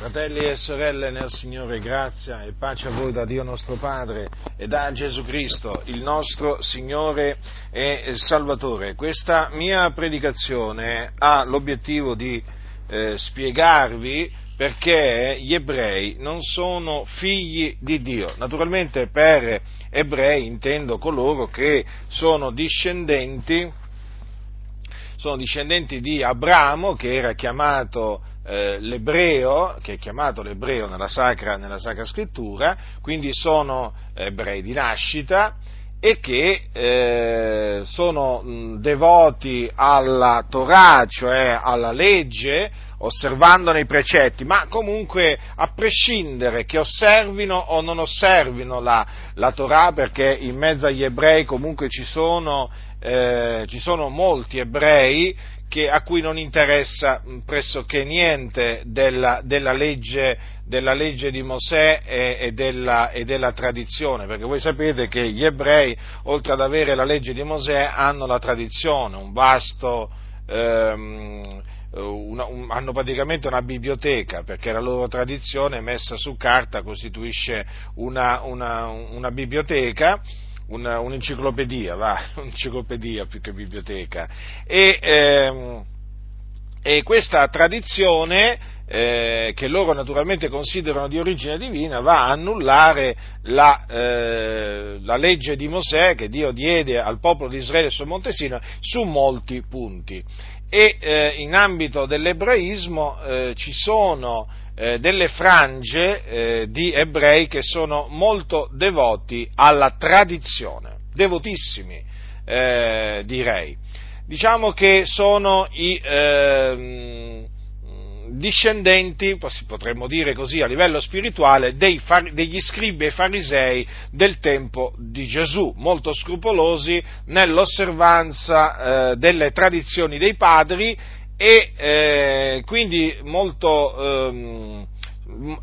Fratelli e sorelle nel Signore, grazia e pace a voi da Dio nostro Padre e da Gesù Cristo, il nostro Signore e Salvatore. Questa mia predicazione ha l'obiettivo di eh, spiegarvi perché gli ebrei non sono figli di Dio. Naturalmente per ebrei intendo coloro che sono discendenti, sono discendenti di Abramo, che era chiamato eh, l'ebreo, che è chiamato l'ebreo nella sacra, nella sacra scrittura, quindi sono ebrei di nascita e che eh, sono devoti alla Torah, cioè alla legge, osservandone i precetti, ma comunque a prescindere che osservino o non osservino la, la Torah, perché in mezzo agli ebrei comunque ci sono, eh, ci sono molti ebrei che, a cui non interessa pressoché niente della, della, legge, della legge, di Mosè e, e, della, e, della, tradizione, perché voi sapete che gli ebrei, oltre ad avere la legge di Mosè, hanno la tradizione, un vasto, ehm, una, un, hanno praticamente una biblioteca, perché la loro tradizione messa su carta costituisce una, una biblioteca una, un'enciclopedia, va, un'enciclopedia più che biblioteca. E, ehm, e questa tradizione, eh, che loro naturalmente considerano di origine divina, va a annullare la, eh, la, legge di Mosè che Dio diede al popolo di Israele sul Monte Sina su molti punti. E eh, in ambito dell'ebraismo eh, ci sono eh, delle frange eh, di ebrei che sono molto devoti alla tradizione, devotissimi eh, direi. Diciamo che sono i ehm, discendenti, potremmo dire così a livello spirituale, far, degli scribi e farisei del tempo di Gesù, molto scrupolosi nell'osservanza eh, delle tradizioni dei padri e eh, quindi molto ehm,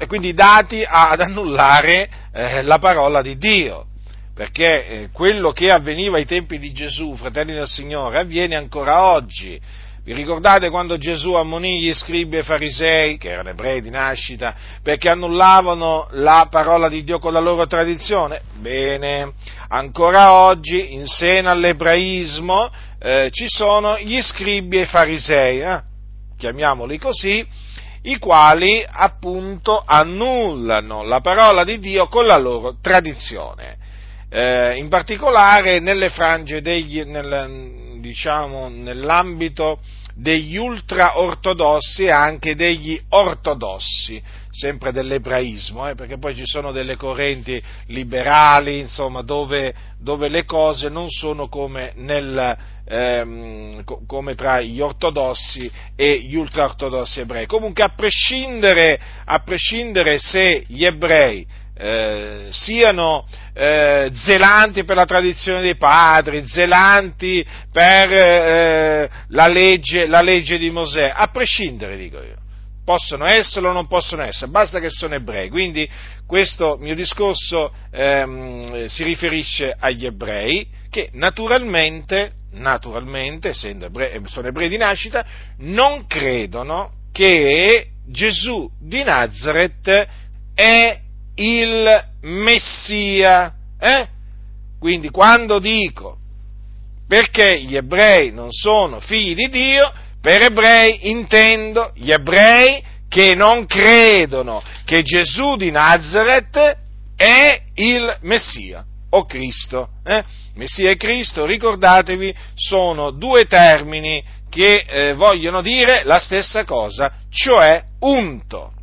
quindi dati ad annullare eh, la parola di Dio perché eh, quello che avveniva ai tempi di Gesù, fratelli del Signore, avviene ancora oggi. Vi ricordate quando Gesù ammonì gli scribi e farisei, che erano ebrei di nascita, perché annullavano la parola di Dio con la loro tradizione? Bene, ancora oggi, in seno all'ebraismo, eh, ci sono gli scribi e farisei, eh? chiamiamoli così, i quali appunto annullano la parola di Dio con la loro tradizione. Eh, in particolare nelle frange degli, nel, diciamo, nell'ambito degli ultra-ortodossi e anche degli ortodossi, sempre dell'ebraismo, eh, perché poi ci sono delle correnti liberali, insomma, dove, dove le cose non sono come, nel, ehm, come, tra gli ortodossi e gli ultra-ortodossi ebrei. Comunque, a prescindere, a prescindere se gli ebrei eh, siano eh, zelanti per la tradizione dei padri, zelanti per eh, la, legge, la legge di Mosè, a prescindere, dico io possono esserlo o non possono essere, basta che sono ebrei. Quindi questo mio discorso ehm, si riferisce agli ebrei che naturalmente, naturalmente essendo ebrei, sono ebrei di nascita, non credono che Gesù di Nazareth è il Messia. Eh? Quindi quando dico perché gli ebrei non sono figli di Dio, per ebrei intendo gli ebrei che non credono che Gesù di Nazareth è il Messia o Cristo. Eh? Messia e Cristo, ricordatevi, sono due termini che eh, vogliono dire la stessa cosa, cioè unto.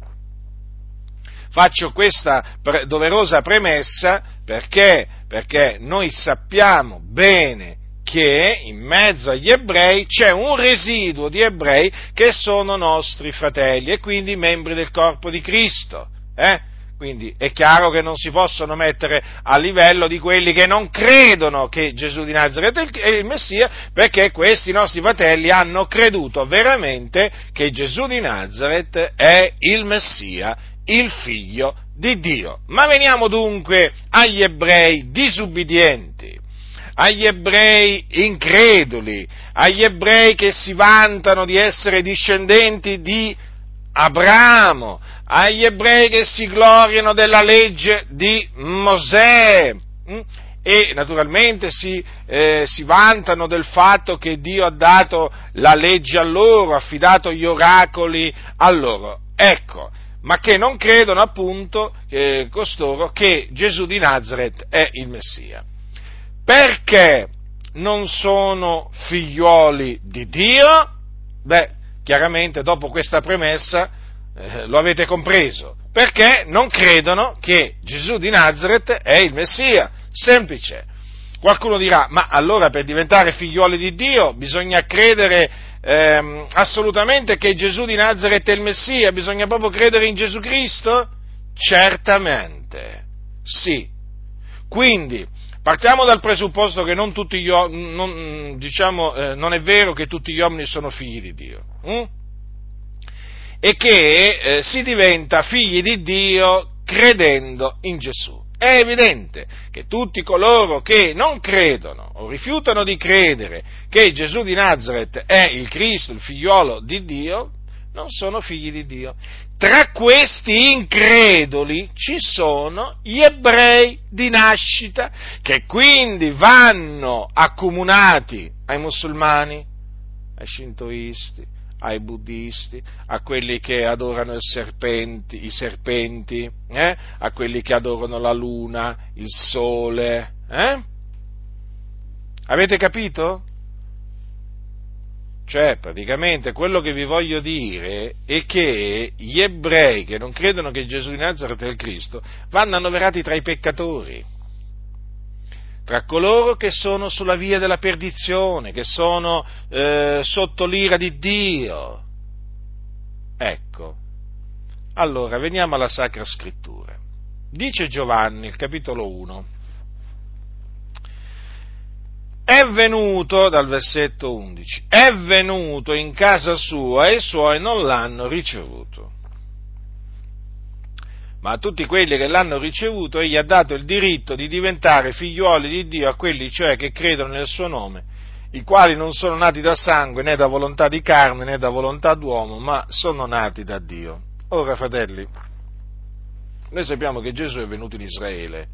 Faccio questa doverosa premessa perché, perché noi sappiamo bene che in mezzo agli ebrei c'è un residuo di ebrei che sono nostri fratelli e quindi membri del corpo di Cristo. Eh? Quindi è chiaro che non si possono mettere a livello di quelli che non credono che Gesù di Nazareth è il Messia, perché questi nostri fratelli hanno creduto veramente che Gesù di Nazareth è il Messia, il figlio di Dio. Ma veniamo dunque agli ebrei disubbidienti agli ebrei increduli, agli ebrei che si vantano di essere discendenti di Abramo, agli ebrei che si gloriano della legge di Mosè. Mm? E naturalmente si, eh, si, vantano del fatto che Dio ha dato la legge a loro, ha affidato gli oracoli a loro. Ecco, ma che non credono appunto eh, costoro che Gesù di Nazareth è il Messia. Perché non sono figlioli di Dio? Beh, chiaramente dopo questa premessa eh, lo avete compreso, perché non credono che Gesù di Nazareth è il Messia, semplice. Qualcuno dirà, ma allora per diventare figlioli di Dio bisogna credere ehm, assolutamente che Gesù di Nazareth è il Messia, bisogna proprio credere in Gesù Cristo? Certamente, sì. Quindi, partiamo dal presupposto che non, tutti gli, non, diciamo, eh, non è vero che tutti gli uomini sono figli di Dio. Hm? E che eh, si diventa figli di Dio credendo in Gesù. È evidente che tutti coloro che non credono o rifiutano di credere che Gesù di Nazareth è il Cristo, il figliuolo di Dio, non sono figli di Dio. Tra questi increduli ci sono gli ebrei di nascita, che quindi vanno accomunati ai musulmani, ai shintoisti, ai buddisti, a quelli che adorano serpenti, i serpenti, eh? a quelli che adorano la luna, il sole. Eh? Avete capito? Cioè, praticamente quello che vi voglio dire è che gli ebrei che non credono che Gesù di Nazareth è il Cristo vanno annoverati tra i peccatori tra coloro che sono sulla via della perdizione, che sono eh, sotto l'ira di Dio. Ecco, allora veniamo alla Sacra Scrittura. Dice Giovanni, il capitolo 1, è venuto, dal versetto 11, è venuto in casa sua e i suoi non l'hanno ricevuto. Ma a tutti quelli che l'hanno ricevuto egli ha dato il diritto di diventare figliuoli di Dio, a quelli cioè che credono nel suo nome, i quali non sono nati da sangue né da volontà di carne né da volontà d'uomo, ma sono nati da Dio. Ora, fratelli, noi sappiamo che Gesù è venuto in Israele,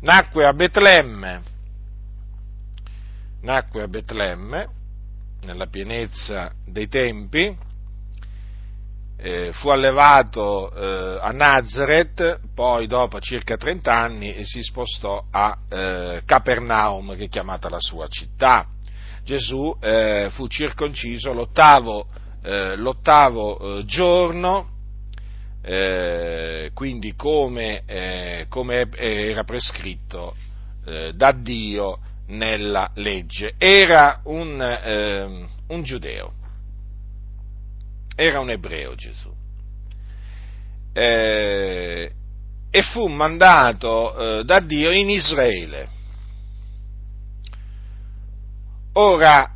nacque a Betlemme, nacque a Betlemme, nella pienezza dei tempi, eh, fu allevato eh, a Nazareth, poi dopo circa 30 anni si spostò a eh, Capernaum, che è chiamata la sua città. Gesù eh, fu circonciso l'ottavo, eh, l'ottavo eh, giorno, quindi come, come, era prescritto da Dio nella legge. Era un, un giudeo era un ebreo Gesù. Eh, e fu mandato eh, da Dio in Israele. Ora,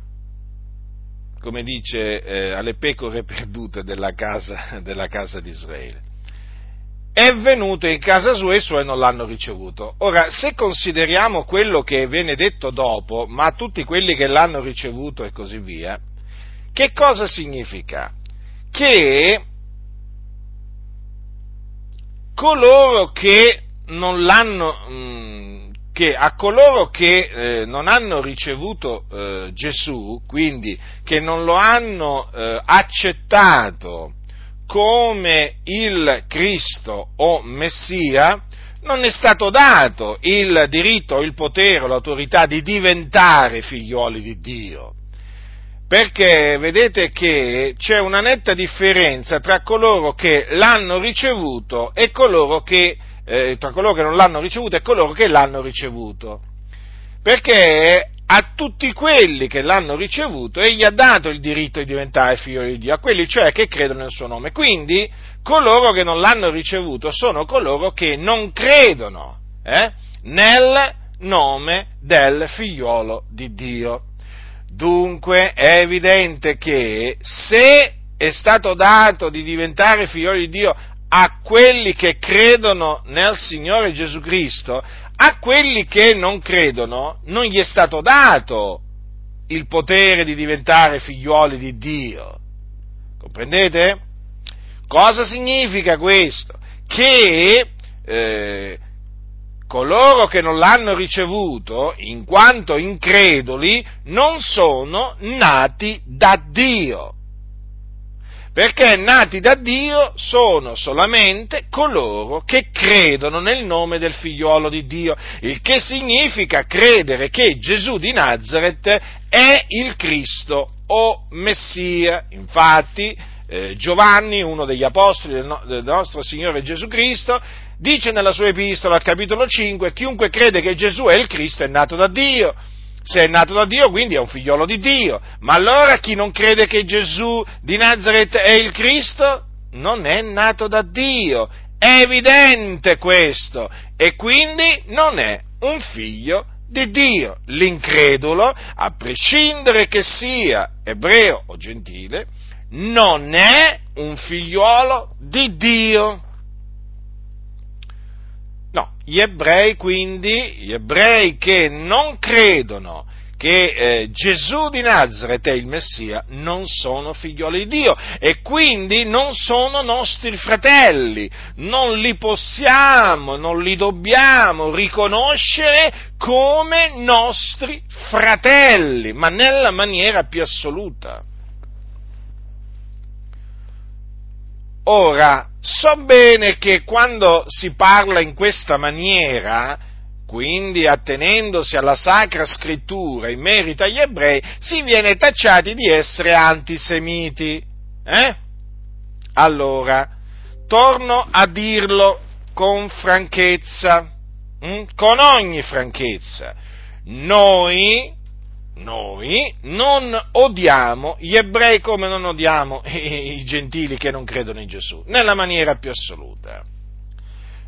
come dice eh, alle pecore perdute della casa, della casa di Israele, è venuto in casa sua e i suoi non l'hanno ricevuto. Ora, se consideriamo quello che viene detto dopo, ma tutti quelli che l'hanno ricevuto e così via, che cosa significa? che coloro che non l'hanno, mm, che a coloro che eh, non hanno ricevuto eh, Gesù, quindi che non lo hanno eh, accettato come il Cristo o Messia, non è stato dato il diritto, il potere, l'autorità di diventare figlioli di Dio perché vedete che c'è una netta differenza tra coloro che l'hanno ricevuto e coloro che, eh, tra coloro che non l'hanno ricevuto e coloro che l'hanno ricevuto. Perché a tutti quelli che l'hanno ricevuto egli ha dato il diritto di diventare figlio di Dio, a quelli cioè che credono nel suo nome. Quindi coloro che non l'hanno ricevuto sono coloro che non credono eh, nel nome del figliolo di Dio. Dunque è evidente che se è stato dato di diventare figlioli di Dio a quelli che credono nel Signore Gesù Cristo, a quelli che non credono non gli è stato dato il potere di diventare figlioli di Dio. Comprendete? Cosa significa questo? Che eh, coloro che non l'hanno ricevuto, in quanto increduli, non sono nati da Dio. Perché nati da Dio sono solamente coloro che credono nel nome del figliuolo di Dio, il che significa credere che Gesù di Nazareth è il Cristo o Messia. Infatti, eh, Giovanni, uno degli apostoli del, no, del nostro Signore Gesù Cristo, dice nella sua epistola al capitolo 5, chiunque crede che Gesù è il Cristo è nato da Dio. Se è nato da Dio, quindi è un figliolo di Dio. Ma allora chi non crede che Gesù di Nazareth è il Cristo, non è nato da Dio. È evidente questo. E quindi non è un figlio di Dio. L'incredulo, a prescindere che sia ebreo o gentile, non è un figliuolo di Dio. No, gli ebrei quindi, gli ebrei che non credono che eh, Gesù di Nazareth è il Messia, non sono figlioli di Dio e quindi non sono nostri fratelli, non li possiamo, non li dobbiamo riconoscere come nostri fratelli, ma nella maniera più assoluta. Ora, so bene che quando si parla in questa maniera, quindi attenendosi alla Sacra Scrittura in merito agli ebrei, si viene tacciati di essere antisemiti. Eh? Allora, torno a dirlo con franchezza, hm? con ogni franchezza. Noi noi non odiamo gli ebrei come non odiamo i, gentili che non credono in Gesù, nella maniera più assoluta.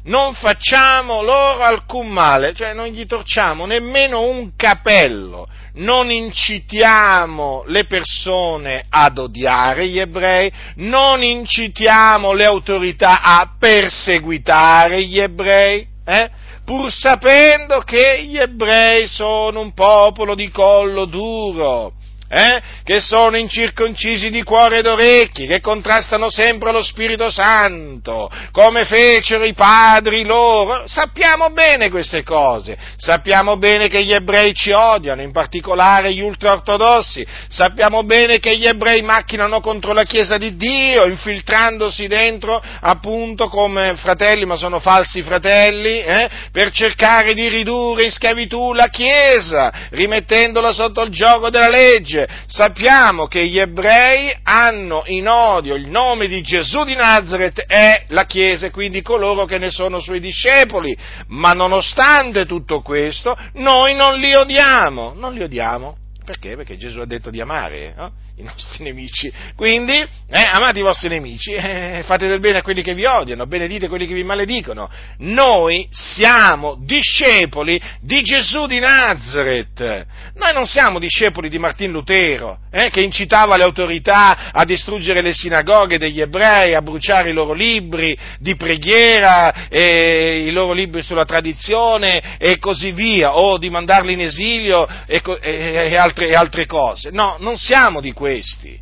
Non facciamo loro alcun male, cioè non gli torciamo nemmeno un capello, non incitiamo le persone ad odiare gli ebrei, non incitiamo le autorità a perseguitare gli ebrei, eh? Pur sapendo che gli ebrei sono un popolo di collo duro, eh? che sono incirconcisi di cuore ed orecchi, che contrastano sempre lo Spirito Santo, come fecero i padri loro. Sappiamo bene queste cose, sappiamo bene che gli ebrei ci odiano, in particolare gli ultraortodossi, sappiamo bene che gli ebrei macchinano contro la Chiesa di Dio, infiltrandosi dentro appunto come fratelli, ma sono falsi fratelli, eh? per cercare di ridurre in schiavitù la Chiesa, rimettendola sotto il gioco della legge legge, sappiamo che gli ebrei hanno in odio il nome di Gesù di Nazareth e la Chiesa, quindi coloro che ne sono suoi discepoli, ma nonostante tutto questo noi non li odiamo, non li odiamo. Perché? Perché Gesù ha detto di amare. Eh? I nostri nemici. Quindi, eh, amate i vostri nemici, eh, fate del bene a quelli che vi odiano, benedite quelli che vi maledicono. Noi siamo discepoli di Gesù di Nazareth. Noi non siamo discepoli di Martin Lutero, eh, che incitava le autorità a distruggere le sinagoghe degli ebrei, a bruciare i loro libri di preghiera, i loro libri sulla tradizione e così via, o di mandarli in esilio e, e, e, altre, e altre cose. No, non siamo di questo questi,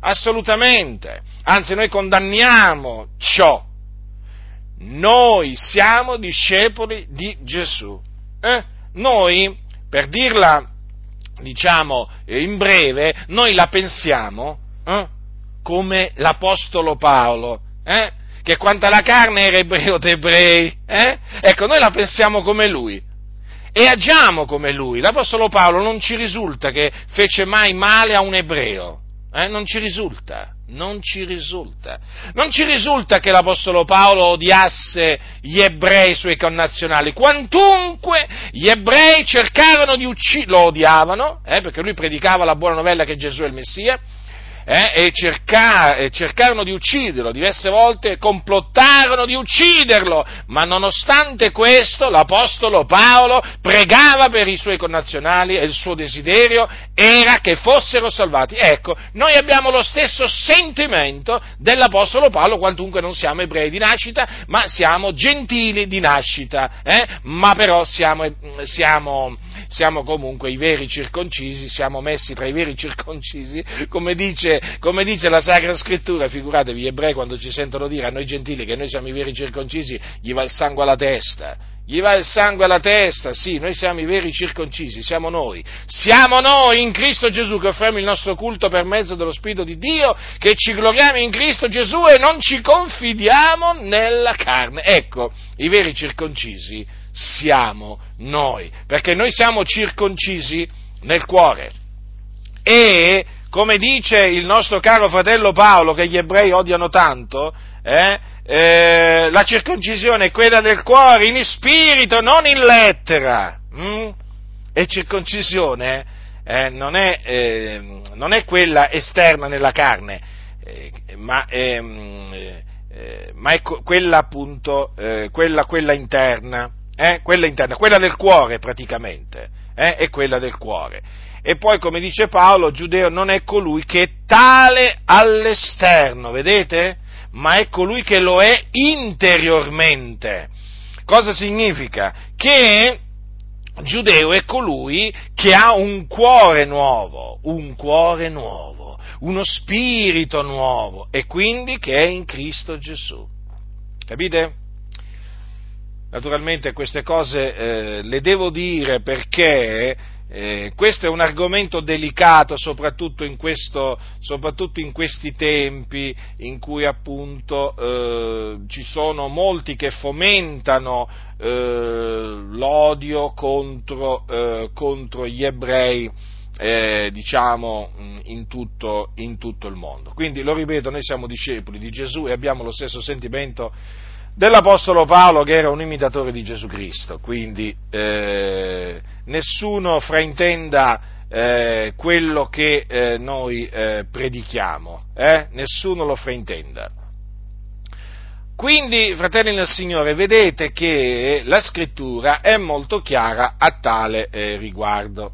assolutamente, anzi noi condanniamo ciò. Noi siamo discepoli di Gesù. Eh? Noi, per dirla, diciamo, in breve, noi la pensiamo eh? come l'Apostolo Paolo, eh? che quanto alla carne era ebreo d'ebrei. Eh? Ecco, noi la pensiamo come lui e agiamo come lui. L'Apostolo Paolo non ci risulta che fece mai male a un ebreo, eh? non ci risulta, non ci risulta. Non ci risulta che l'Apostolo Paolo odiasse gli ebrei suoi connazionali, quantunque gli ebrei cercarono di ucciderlo, lo odiavano, eh? perché lui predicava la buona novella che Gesù è il Messia, eh, e, cerca, cercarono di ucciderlo, diverse volte complottarono di ucciderlo, ma nonostante questo l'Apostolo Paolo pregava per i suoi connazionali e il suo desiderio era che fossero salvati. Ecco, noi abbiamo lo stesso sentimento dell'Apostolo Paolo, quantunque non siamo ebrei di nascita, ma siamo gentili di nascita, eh? ma però siamo, siamo siamo comunque i veri circoncisi, siamo messi tra i veri circoncisi, come dice, come dice la Sacra Scrittura, figuratevi gli ebrei quando ci sentono dire a noi gentili che noi siamo i veri circoncisi, gli va il sangue alla testa, gli va il sangue alla testa, sì, noi siamo i veri circoncisi, siamo noi, siamo noi in Cristo Gesù che offriamo il nostro culto per mezzo dello Spirito di Dio, che ci gloriamo in Cristo Gesù e non ci confidiamo nella carne. Ecco, i veri circoncisi siamo noi, perché noi siamo circoncisi nel cuore. E, come dice il nostro caro fratello Paolo, che gli ebrei odiano tanto, eh, eh, la circoncisione è quella del cuore, in spirito, non in lettera. Mm? E circoncisione eh, non, è, eh, non, è, quella esterna nella carne, eh, ma, ehm, eh, ma, è quella appunto, quella, quella, interna, quella, interna, quella del cuore praticamente, è quella del cuore. E poi, come dice Paolo, giudeo non è colui che è tale all'esterno, vedete? ma è colui che lo è interiormente. Cosa significa? Che giudeo è colui che ha un cuore nuovo, un cuore nuovo, uno spirito nuovo e quindi che è in Cristo Gesù. Capite? Naturalmente queste cose eh, le devo dire perché eh, questo è un argomento delicato, soprattutto in, questo, soprattutto in questi tempi in cui appunto eh, ci sono molti che fomentano eh, l'odio contro, eh, contro, gli ebrei, eh, diciamo, in tutto, in tutto il mondo. Quindi, lo ripeto, noi siamo discepoli di Gesù e abbiamo lo stesso sentimento dell'Apostolo Paolo che era un imitatore di Gesù Cristo, quindi eh, nessuno fraintenda eh, quello che eh, noi eh, predichiamo, eh? nessuno lo fraintenda. Quindi, fratelli del Signore, vedete che la scrittura è molto chiara a tale eh, riguardo.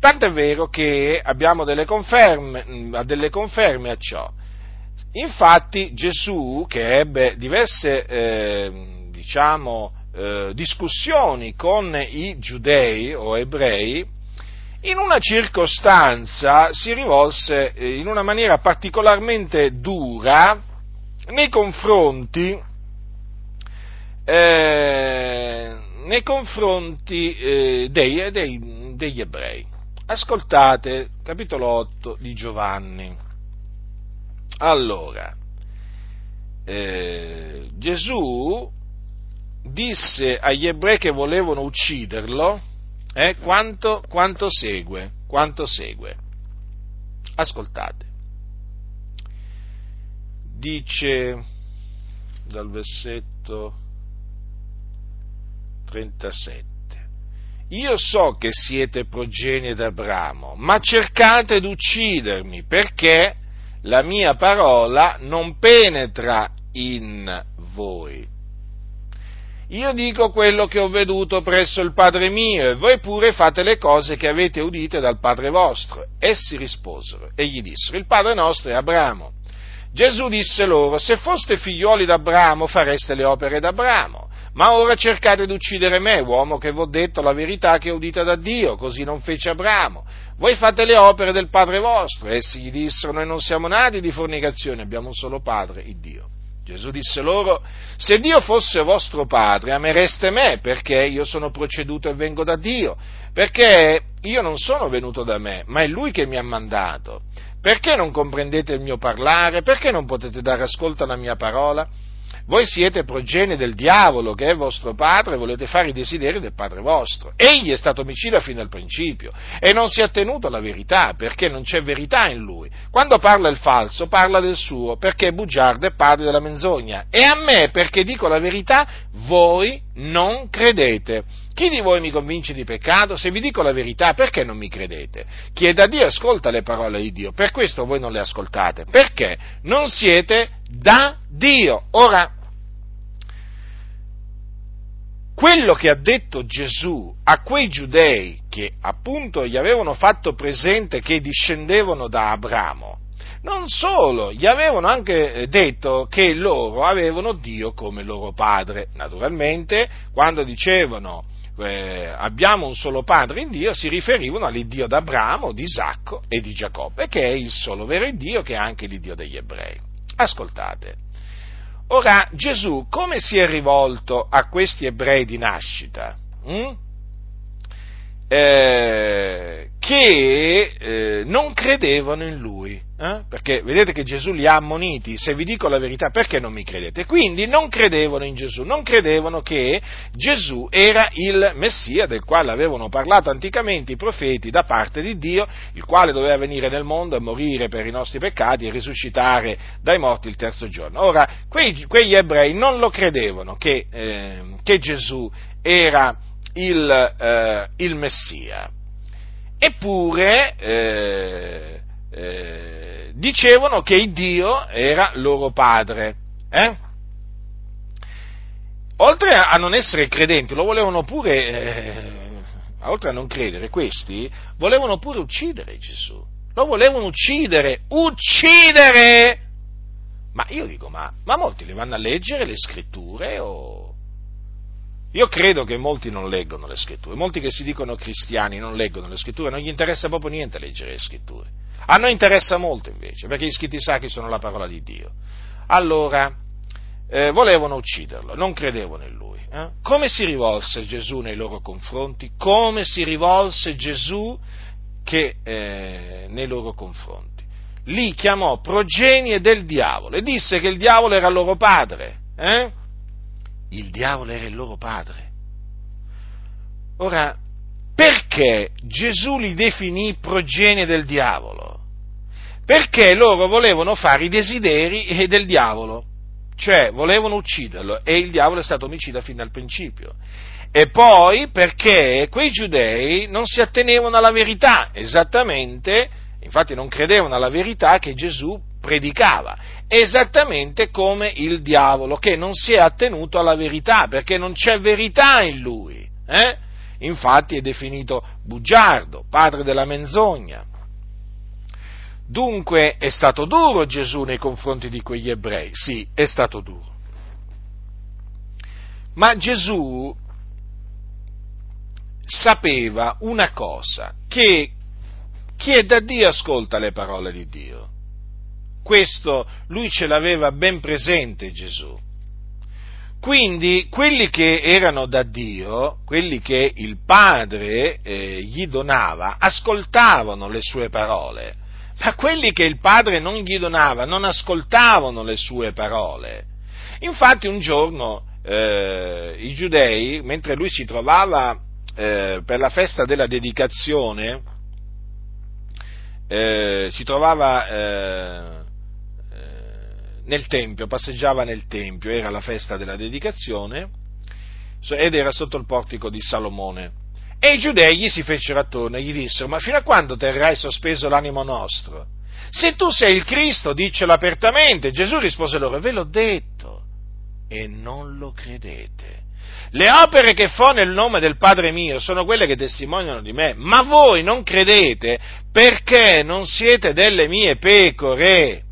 Tanto è vero che abbiamo delle conferme, delle conferme a ciò. Infatti Gesù, che ebbe diverse eh, diciamo, eh, discussioni con i giudei o ebrei, in una circostanza si rivolse eh, in una maniera particolarmente dura nei confronti, eh, nei confronti eh, dei, dei, degli ebrei. Ascoltate, capitolo 8 di Giovanni. Allora, eh, Gesù disse agli ebrei che volevano ucciderlo eh, quanto, quanto segue, quanto segue. Ascoltate. Dice dal versetto 37. Io so che siete progenie d'Abramo, ma cercate di uccidermi perché la mia parola non penetra in voi. Io dico quello che ho veduto presso il Padre mio e voi pure fate le cose che avete udite dal Padre vostro. Essi risposero e gli dissero, il Padre nostro è Abramo. Gesù disse loro, se foste figlioli d'Abramo fareste le opere d'Abramo, ma ora cercate di uccidere me, uomo che vi ho detto la verità che ho udita da Dio, così non fece Abramo voi fate le opere del Padre vostro. Essi gli dissero, noi non siamo nati di fornicazione, abbiamo un solo Padre, il Dio. Gesù disse loro, se Dio fosse vostro Padre, amereste me, perché io sono proceduto e vengo da Dio, perché io non sono venuto da me, ma è Lui che mi ha mandato. Perché non comprendete il mio parlare? Perché non potete dare ascolto alla mia parola? Voi siete progenie del diavolo che è vostro padre e volete fare i desideri del padre vostro. Egli è stato omicida fin dal principio e non si è tenuto alla verità perché non c'è verità in lui. Quando parla il falso parla del suo perché è bugiardo e padre della menzogna. E a me perché dico la verità voi non credete. Chi di voi mi convince di peccato? Se vi dico la verità, perché non mi credete? Chi è da Dio ascolta le parole di Dio, per questo voi non le ascoltate, perché non siete da Dio. Ora, quello che ha detto Gesù a quei giudei che appunto gli avevano fatto presente che discendevano da Abramo, non solo, gli avevano anche eh, detto che loro avevano Dio come loro padre. Naturalmente, quando dicevano eh, abbiamo un solo padre in Dio, si riferivano all'Iddio d'Abramo, di Isacco e di Giacobbe, che è il solo vero Dio, che è anche l'Iddio degli ebrei. Ascoltate. Ora, Gesù come si è rivolto a questi ebrei di nascita? Hm? Eh, che eh, non credevano in lui. Eh? Perché vedete che Gesù li ha ammoniti, se vi dico la verità perché non mi credete? Quindi non credevano in Gesù, non credevano che Gesù era il Messia del quale avevano parlato anticamente i profeti da parte di Dio, il quale doveva venire nel mondo e morire per i nostri peccati e risuscitare dai morti il terzo giorno. Ora, quei, quegli ebrei non lo credevano che, eh, che Gesù era il, eh, il Messia. Eppure, eh, dicevano che Dio era loro padre. Eh? Oltre a non essere credenti, lo volevano pure, eh, oltre a non credere, questi volevano pure uccidere Gesù. Lo volevano uccidere, uccidere! Ma io dico, ma, ma molti li vanno a leggere le scritture o... Io credo che molti non leggono le scritture, molti che si dicono cristiani non leggono le scritture, non gli interessa proprio niente leggere le scritture. A noi interessa molto invece, perché gli scritti sacri sono la parola di Dio. Allora, eh, volevano ucciderlo, non credevano in lui. Eh? Come si rivolse Gesù nei loro confronti? Come si rivolse Gesù che, eh, nei loro confronti? Li chiamò progenie del diavolo e disse che il diavolo era loro padre. Eh? Il diavolo era il loro padre. Ora, perché Gesù li definì progenie del diavolo? perché loro volevano fare i desideri del diavolo, cioè volevano ucciderlo e il diavolo è stato omicida fin dal principio. E poi perché quei giudei non si attenevano alla verità, esattamente, infatti non credevano alla verità che Gesù predicava, esattamente come il diavolo che non si è attenuto alla verità, perché non c'è verità in lui. Eh? Infatti è definito bugiardo, padre della menzogna. Dunque è stato duro Gesù nei confronti di quegli ebrei? Sì, è stato duro. Ma Gesù sapeva una cosa, che chi è da Dio ascolta le parole di Dio. Questo lui ce l'aveva ben presente Gesù. Quindi quelli che erano da Dio, quelli che il Padre eh, gli donava, ascoltavano le sue parole ma quelli che il padre non gli donava non ascoltavano le sue parole. Infatti un giorno eh, i giudei, mentre lui si trovava eh, per la festa della dedicazione, eh, si trovava eh, nel Tempio, passeggiava nel Tempio, era la festa della dedicazione ed era sotto il portico di Salomone. E i giudei gli si fecero attorno e gli dissero, ma fino a quando terrai sospeso l'animo nostro? Se tu sei il Cristo, diccelo apertamente. Gesù rispose loro, ve l'ho detto, e non lo credete. Le opere che fo nel nome del Padre mio sono quelle che testimoniano di me, ma voi non credete perché non siete delle mie pecore.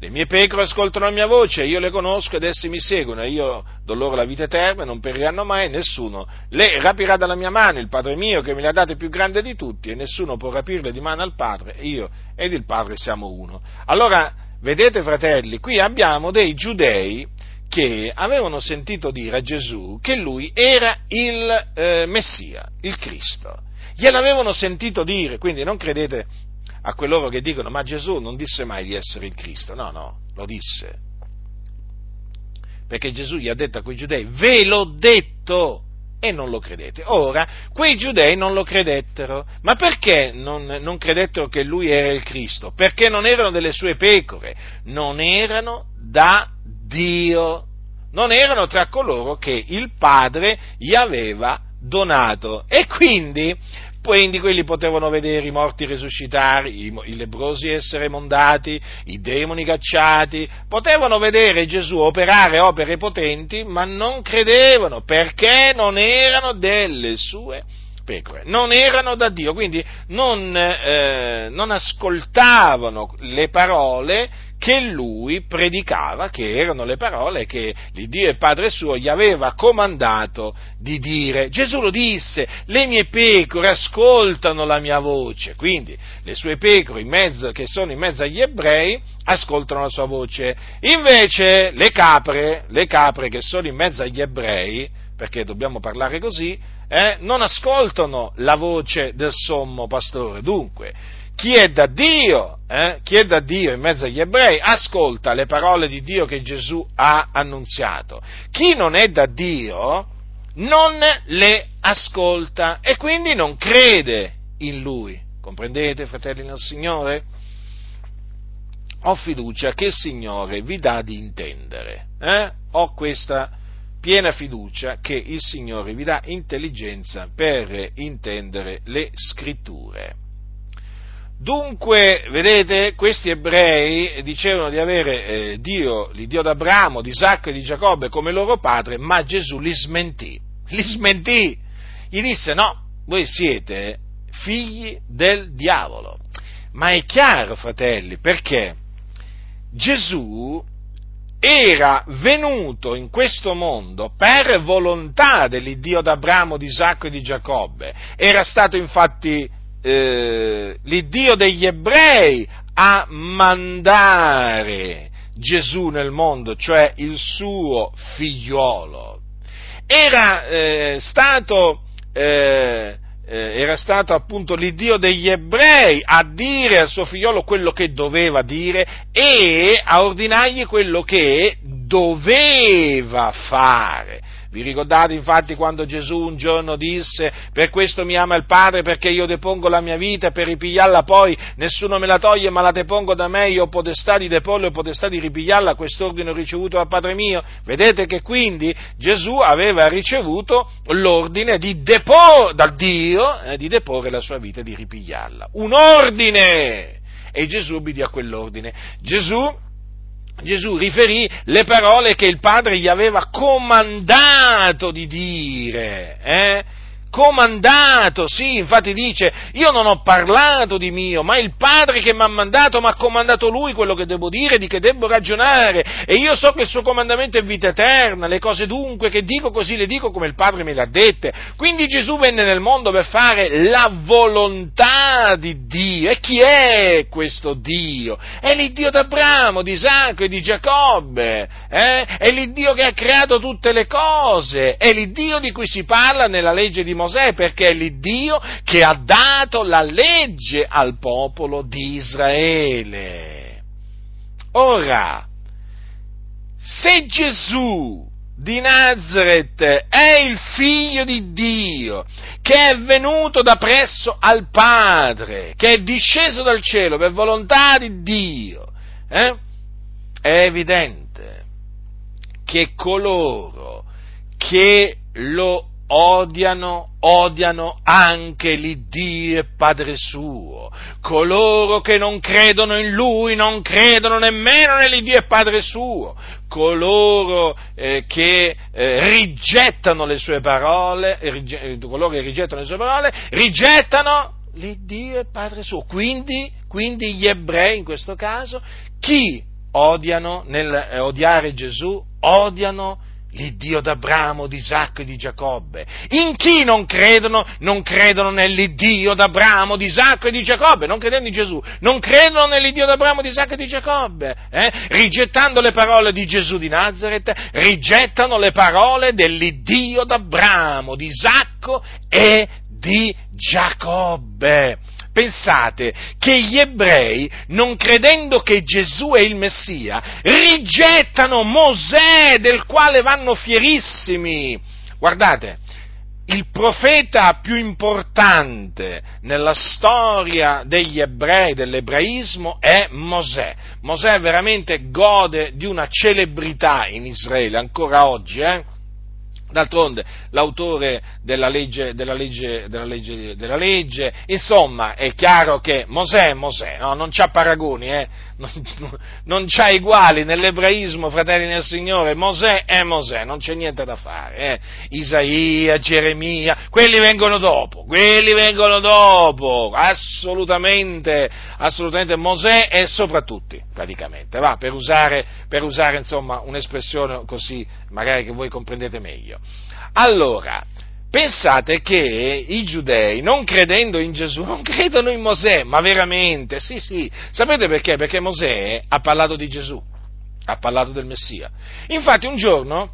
Le mie pecore ascoltano la mia voce, io le conosco ed esse mi seguono, io do loro la vita eterna, non periranno mai, nessuno le rapirà dalla mia mano, il Padre mio che me le ha date più grande di tutti, e nessuno può rapirle di mano al Padre, io ed il Padre siamo uno. Allora, vedete fratelli, qui abbiamo dei giudei che avevano sentito dire a Gesù che lui era il eh, Messia, il Cristo. Gliel'avevano sentito dire, quindi non credete a coloro che dicono ma Gesù non disse mai di essere il Cristo, no, no, lo disse. Perché Gesù gli ha detto a quei giudei, ve l'ho detto e non lo credete. Ora, quei giudei non lo credettero, ma perché non, non credettero che lui era il Cristo? Perché non erano delle sue pecore, non erano da Dio, non erano tra coloro che il Padre gli aveva donato. E quindi quindi quelli potevano vedere i morti risuscitare, i, i lebrosi essere mondati, i demoni cacciati, potevano vedere Gesù operare opere potenti, ma non credevano perché non erano delle sue pecore, non erano da Dio, quindi non, eh, non ascoltavano le parole che lui predicava, che erano le parole che l'Iddio e Padre suo gli aveva comandato di dire. Gesù lo disse, le mie pecore ascoltano la mia voce, quindi le sue pecore mezzo, che sono in mezzo agli ebrei ascoltano la sua voce. Invece le capre, le capre che sono in mezzo agli ebrei, perché dobbiamo parlare così, eh, non ascoltano la voce del sommo pastore. Dunque, chi è da Dio, eh, chi è da Dio in mezzo agli ebrei, ascolta le parole di Dio che Gesù ha annunziato. Chi non è da Dio non le ascolta e quindi non crede in Lui. Comprendete, fratelli del Signore? Ho fiducia che il Signore vi dà di intendere. Eh? Ho questa piena fiducia che il Signore vi dà intelligenza per intendere le scritture. Dunque, vedete, questi ebrei dicevano di avere eh, Dio, l'Iddio d'Abramo, di Isacco e di Giacobbe come loro padre, ma Gesù li smentì, li smentì, gli disse no, voi siete figli del diavolo. Ma è chiaro, fratelli, perché Gesù era venuto in questo mondo per volontà dell'Iddio d'Abramo, di Isacco e di Giacobbe, era stato infatti eh, l'Iddio degli ebrei a mandare Gesù nel mondo, cioè il suo figliolo. Era eh, stato, eh, eh, era stato appunto l'Iddio degli ebrei a dire al suo figliolo quello che doveva dire e a ordinargli quello che doveva fare. Vi ricordate infatti quando Gesù un giorno disse per questo mi ama il Padre perché io depongo la mia vita per ripigliarla poi nessuno me la toglie ma la depongo da me, io ho potestà di deporla e potestà di ripigliarla, quest'ordine ho ricevuto dal Padre mio. Vedete che quindi Gesù aveva ricevuto l'ordine di deporre, dal Dio eh, di deporre la sua vita e di ripigliarla. Un ordine! E Gesù obbedì a quell'ordine. Gesù Gesù riferì le parole che il Padre gli aveva comandato di dire. Eh? Comandato, sì, infatti dice, io non ho parlato di mio, ma il Padre che mi ha mandato mi ha comandato lui quello che devo dire, di che devo ragionare, e io so che il suo comandamento è vita eterna, le cose dunque che dico così le dico come il Padre me le ha dette. Quindi Gesù venne nel mondo per fare la volontà di Dio. E chi è questo Dio? È l'Iddio d'Abramo, di Isacco e di Giacobbe, eh? è l'Iddio che ha creato tutte le cose, è l'Iddio di cui si parla nella legge di Mosè perché è l'Iddio che ha dato la legge al popolo di Israele. Ora, se Gesù di Nazareth è il figlio di Dio, che è venuto da presso al Padre, che è disceso dal cielo per volontà di Dio, eh? è evidente che coloro che lo odiano, odiano anche l'Iddio e Padre suo. Coloro che non credono in Lui non credono nemmeno nell'Iddio e Padre suo. Coloro eh, che eh, rigettano le sue parole, eh, rige- coloro che rigettano le sue parole, rigettano l'Iddio e Padre suo. Quindi, quindi gli ebrei in questo caso, chi odiano nel eh, odiare Gesù, odiano l'Iddio d'Abramo, di Isacco e di Giacobbe. In chi non credono? Non credono nell'Iddio d'Abramo, di Isacco e di Giacobbe, non credendo in Gesù, non credono nell'Iddio d'Abramo, di Isacco e di Giacobbe, eh? rigettando le parole di Gesù di Nazareth, rigettano le parole dell'Iddio d'Abramo, di Isacco e di Giacobbe pensate che gli ebrei, non credendo che Gesù è il Messia, rigettano Mosè, del quale vanno fierissimi. Guardate, il profeta più importante nella storia degli ebrei, dell'ebraismo, è Mosè. Mosè veramente gode di una celebrità in Israele, ancora oggi, eh? D'altronde l'autore della legge, della, legge, della, legge, della legge, insomma, è chiaro che Mosè è Mosè, no? non c'ha paragoni, eh? Non, non c'ha uguali nell'ebraismo, fratelli nel Signore, Mosè è Mosè, non c'è niente da fare. Eh? Isaia, Geremia, quelli vengono dopo, quelli vengono dopo, assolutamente, assolutamente Mosè è sopra tutti, praticamente, va, per usare, per usare insomma un'espressione così, magari che voi comprendete meglio. Allora, pensate che i giudei, non credendo in Gesù, non credono in Mosè, ma veramente, sì, sì. Sapete perché? Perché Mosè ha parlato di Gesù, ha parlato del Messia. Infatti un giorno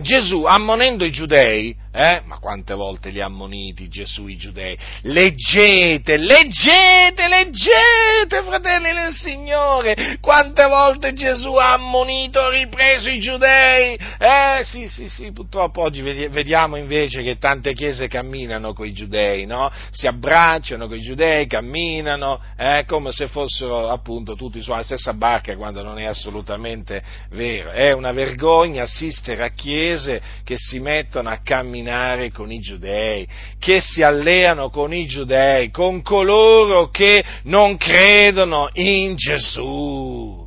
Gesù, ammonendo i giudei, eh? Ma quante volte li ha ammoniti Gesù i giudei? Leggete, leggete, leggete, fratelli del Signore! Quante volte Gesù ha ammonito, ripreso i giudei? Eh, sì, sì, sì, purtroppo oggi vediamo invece che tante chiese camminano con i giudei, no? Si abbracciano con i giudei, camminano, eh, come se fossero appunto tutti sulla stessa barca quando non è assolutamente vero. È una vergogna assistere a chiese che si mettono a camminare con i giudei, che si alleano con i giudei, con coloro che non credono in Gesù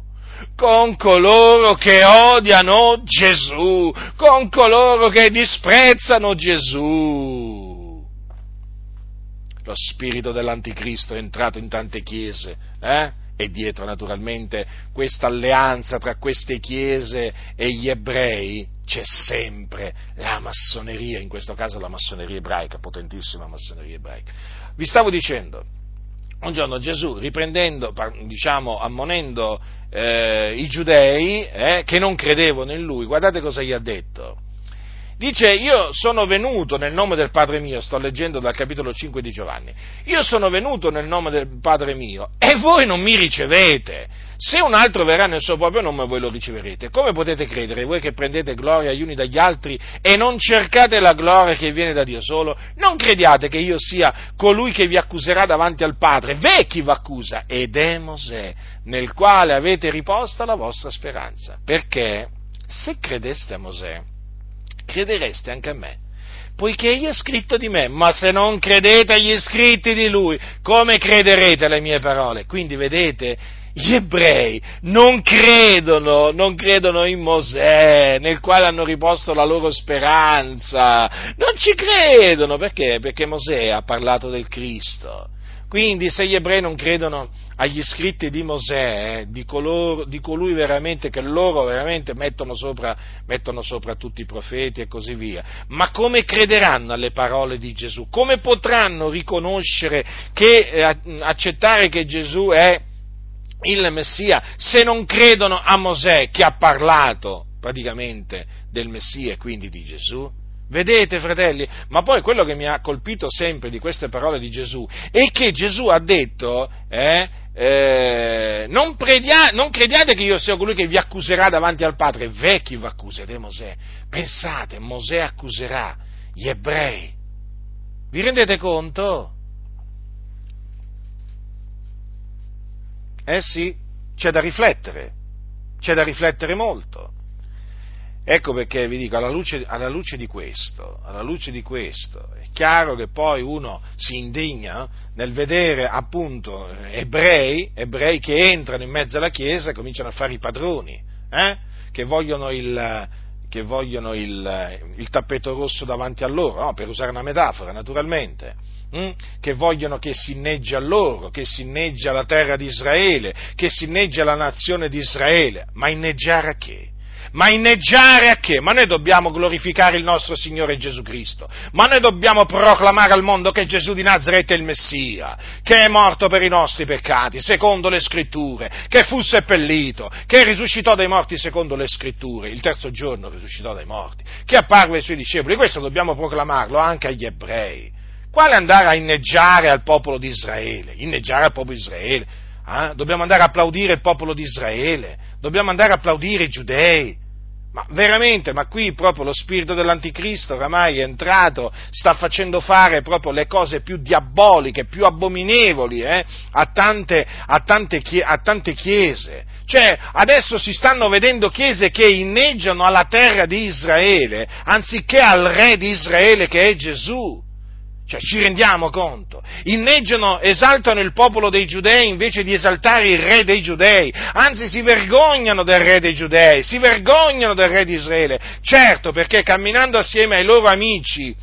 con coloro che odiano Gesù, con coloro che disprezzano Gesù. Lo spirito dell'anticristo è entrato in tante chiese, eh? E dietro naturalmente questa alleanza tra queste chiese e gli ebrei c'è sempre la massoneria, in questo caso la massoneria ebraica, potentissima massoneria ebraica. Vi stavo dicendo, un giorno Gesù, riprendendo, diciamo, ammonendo eh, i giudei eh, che non credevano in lui, guardate cosa gli ha detto Dice, io sono venuto nel nome del Padre mio, sto leggendo dal capitolo 5 di Giovanni, io sono venuto nel nome del Padre mio e voi non mi ricevete. Se un altro verrà nel suo proprio nome voi lo riceverete. Come potete credere voi che prendete gloria gli uni dagli altri e non cercate la gloria che viene da Dio solo? Non crediate che io sia colui che vi accuserà davanti al Padre. Ve chi vi accusa ed è Mosè, nel quale avete riposta la vostra speranza. Perché se credeste a Mosè, credereste anche a me, poiché egli è scritto di me, ma se non credete agli scritti di lui, come crederete alle mie parole? Quindi vedete, gli ebrei non credono, non credono in Mosè, nel quale hanno riposto la loro speranza, non ci credono, perché? Perché Mosè ha parlato del Cristo. Quindi se gli ebrei non credono agli scritti di Mosè, eh, di, coloro, di, colui veramente che loro veramente mettono sopra, mettono sopra tutti i profeti e così via, ma come crederanno alle parole di Gesù? Come potranno riconoscere che, eh, accettare che Gesù è il Messia se non credono a Mosè che ha parlato praticamente del Messia e quindi di Gesù? Vedete, fratelli? Ma poi quello che mi ha colpito sempre di queste parole di Gesù è che Gesù ha detto, eh, eh, non, predia- non, crediate che io sia colui che vi accuserà davanti al Padre, vecchi vi accuserete Mosè. Pensate, Mosè accuserà gli ebrei. Vi rendete conto? Eh sì, c'è da riflettere, c'è da riflettere molto. Ecco perché vi dico, alla luce, alla luce, di questo, alla luce di questo, è chiaro che poi uno si indigna nel vedere appunto ebrei, ebrei che entrano in mezzo alla Chiesa e cominciano a fare i padroni, eh? che vogliono, il, che vogliono il, il, tappeto rosso davanti a loro, no? per usare una metafora naturalmente, hm? che vogliono che si inneggi a loro, che si inneggi alla terra di Israele, che si inneggi alla nazione di Israele, ma inneggiare a che? Ma inneggiare a che? Ma noi dobbiamo glorificare il nostro Signore Gesù Cristo, ma noi dobbiamo proclamare al mondo che Gesù di Nazareth è il Messia, che è morto per i nostri peccati, secondo le scritture, che fu seppellito, che risuscitò dai morti secondo le scritture, il terzo giorno risuscitò dai morti, che apparve ai suoi discepoli. Questo dobbiamo proclamarlo anche agli ebrei. Quale andare a inneggiare al popolo di Israele? Inneggiare al popolo di Israele? Eh? Dobbiamo andare a applaudire il popolo di Israele, dobbiamo andare a applaudire i giudei. Ma veramente, ma qui proprio lo spirito dell'anticristo oramai è entrato, sta facendo fare proprio le cose più diaboliche, più abominevoli eh, a, tante, a, tante, a tante chiese. Cioè, adesso si stanno vedendo chiese che inneggiano alla terra di Israele, anziché al re di Israele che è Gesù. Cioè, ci rendiamo conto? Inneggiano, esaltano il popolo dei giudei invece di esaltare il re dei giudei, anzi si vergognano del re dei giudei, si vergognano del re di Israele. Certo, perché camminando assieme ai loro amici,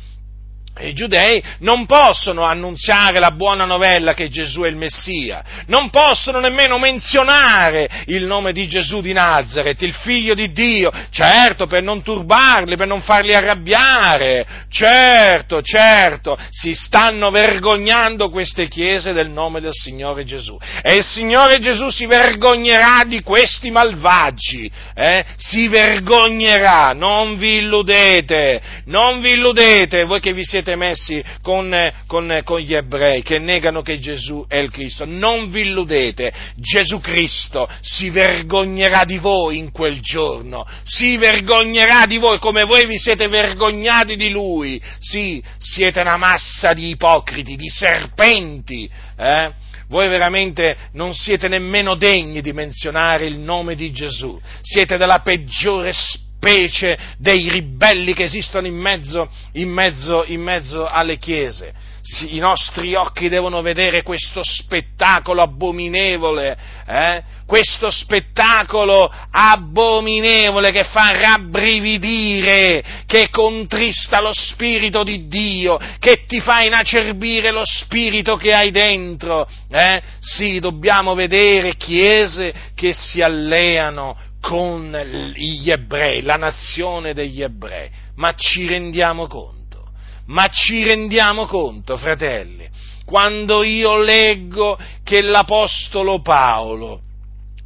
i giudei non possono annunziare la buona novella che Gesù è il Messia, non possono nemmeno menzionare il nome di Gesù di Nazareth, il figlio di Dio, certo per non turbarli, per non farli arrabbiare, certo, certo, si stanno vergognando queste chiese del nome del Signore Gesù e il Signore Gesù si vergognerà di questi malvagi, eh? si vergognerà, non vi illudete, non vi illudete, voi che vi siete siete messi con, con, con, gli ebrei che negano che Gesù è il Cristo. Non vi illudete, Gesù Cristo si vergognerà di voi in quel giorno, si vergognerà di voi come voi vi siete vergognati di lui. Sì, siete una massa di ipocriti, di serpenti. Eh? voi veramente non siete nemmeno degni di menzionare il nome di Gesù, siete della peggiore specie specie dei ribelli che esistono in mezzo, in mezzo, in mezzo alle chiese. I nostri occhi devono vedere questo spettacolo abominevole, eh? questo spettacolo abominevole che fa rabbrividire, che contrista lo spirito di Dio, che ti fa inacerbire lo spirito che hai dentro. Eh? Sì, dobbiamo vedere chiese che si alleano con gli ebrei, la nazione degli ebrei. Ma ci rendiamo conto? Ma ci rendiamo conto, fratelli? Quando io leggo che l'Apostolo Paolo,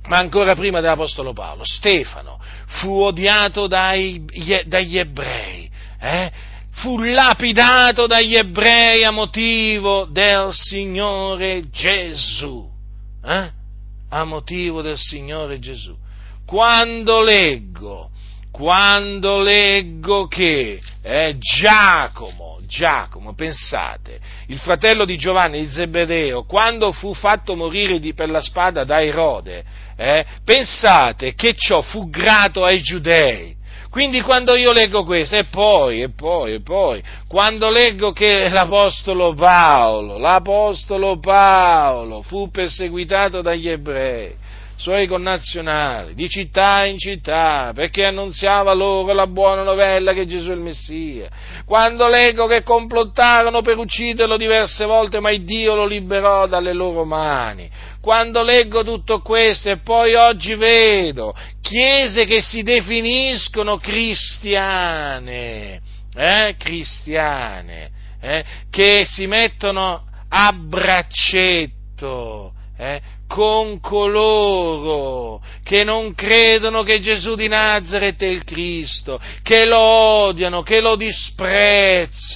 ma ancora prima dell'Apostolo Paolo, Stefano, fu odiato dai, dagli ebrei, eh? fu lapidato dagli ebrei a motivo del Signore Gesù. Eh? A motivo del Signore Gesù quando leggo, quando leggo che eh, Giacomo, Giacomo, pensate, il fratello di Giovanni di Zebedeo, quando fu fatto morire di, per la spada da Erode, eh, pensate che ciò fu grato ai giudei. Quindi quando io leggo questo, e poi, e poi, e poi, quando leggo che l'Apostolo Paolo, l'Apostolo Paolo fu perseguitato dagli ebrei, suoi connazionali, di città in città, perché annunziava loro la buona novella che Gesù è il Messia. Quando leggo che complottarono per ucciderlo diverse volte, ma il Dio lo liberò dalle loro mani. Quando leggo tutto questo e poi oggi vedo chiese che si definiscono cristiane, eh, cristiane, eh, che si mettono a braccetto, eh, con coloro che non credono che Gesù di Nazareth è il Cristo, che lo odiano, che lo disprezzano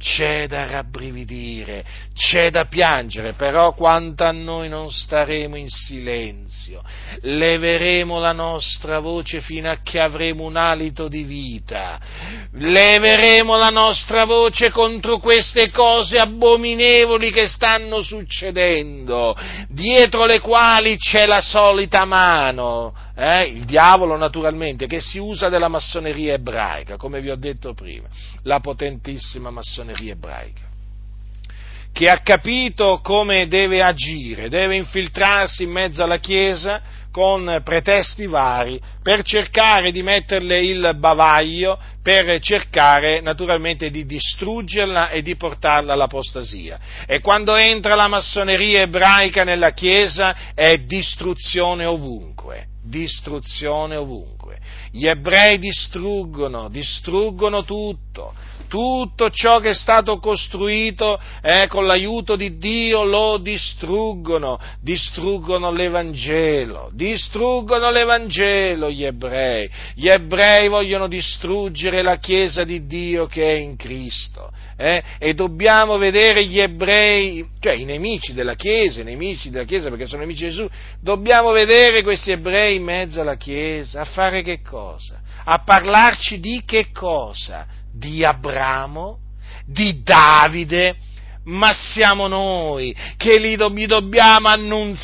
c'è da rabbrividire, c'è da piangere, però quanto a noi non staremo in silenzio, leveremo la nostra voce fino a che avremo un alito di vita, leveremo la nostra voce contro queste cose abominevoli che stanno succedendo, dietro le quali c'è la solita mano, eh, il diavolo naturalmente, che si usa della massoneria ebraica, come vi ho detto prima, la potentissima massoneria ebraica, che ha capito come deve agire, deve infiltrarsi in mezzo alla Chiesa con pretesti vari per cercare di metterle il bavaglio, per cercare naturalmente di distruggerla e di portarla all'apostasia. E quando entra la massoneria ebraica nella Chiesa è distruzione ovunque distruzione ovunque. Gli ebrei distruggono, distruggono tutto, tutto ciò che è stato costruito eh, con l'aiuto di Dio lo distruggono, distruggono l'Evangelo, distruggono l'Evangelo gli ebrei, gli ebrei vogliono distruggere la Chiesa di Dio che è in Cristo eh, e dobbiamo vedere gli ebrei, cioè i nemici della Chiesa, i nemici della Chiesa perché sono nemici di Gesù, dobbiamo vedere questi ebrei in mezzo alla Chiesa a fare che cosa? A parlarci di che cosa? Di Abramo, di Davide, ma siamo noi che gli, do, gli, dobbiamo annunziare,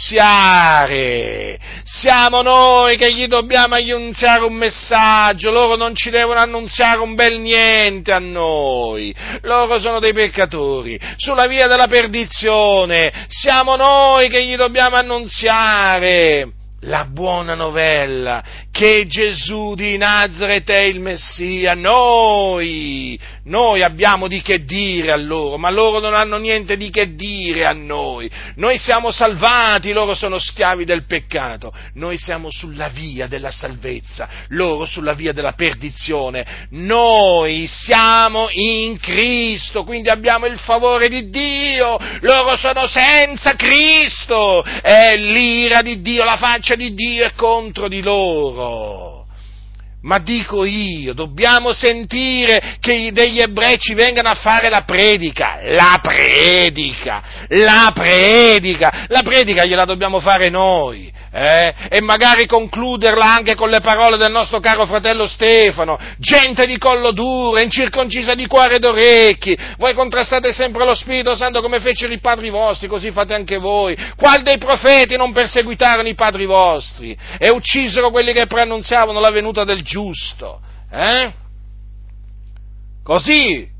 siamo noi che gli dobbiamo annunziare un messaggio, loro non ci devono annunziare un bel niente a noi, loro sono dei peccatori, sulla via della perdizione, siamo noi che gli dobbiamo annunziare la buona novella che Gesù di Nazareth è il Messia, noi, noi abbiamo di che dire a loro, ma loro non hanno niente di che dire a noi. Noi siamo salvati, loro sono schiavi del peccato. Noi siamo sulla via della salvezza, loro sulla via della perdizione. Noi siamo in Cristo, quindi abbiamo il favore di Dio. Loro sono senza Cristo. È l'ira di Dio, la faccia di Dio è contro di loro. Ma dico io, dobbiamo sentire che degli ebrei ci vengano a fare la predica, la predica, la predica, la predica gliela dobbiamo fare noi eh? e magari concluderla anche con le parole del nostro caro fratello Stefano, gente di collo duro, incirconcisa di cuore ed orecchi, voi contrastate sempre lo Spirito Santo come fecero i padri vostri, così fate anche voi. Qual dei profeti non perseguitarono i padri vostri e uccisero quelli che preannunziavano la venuta del giusto? Eh? Così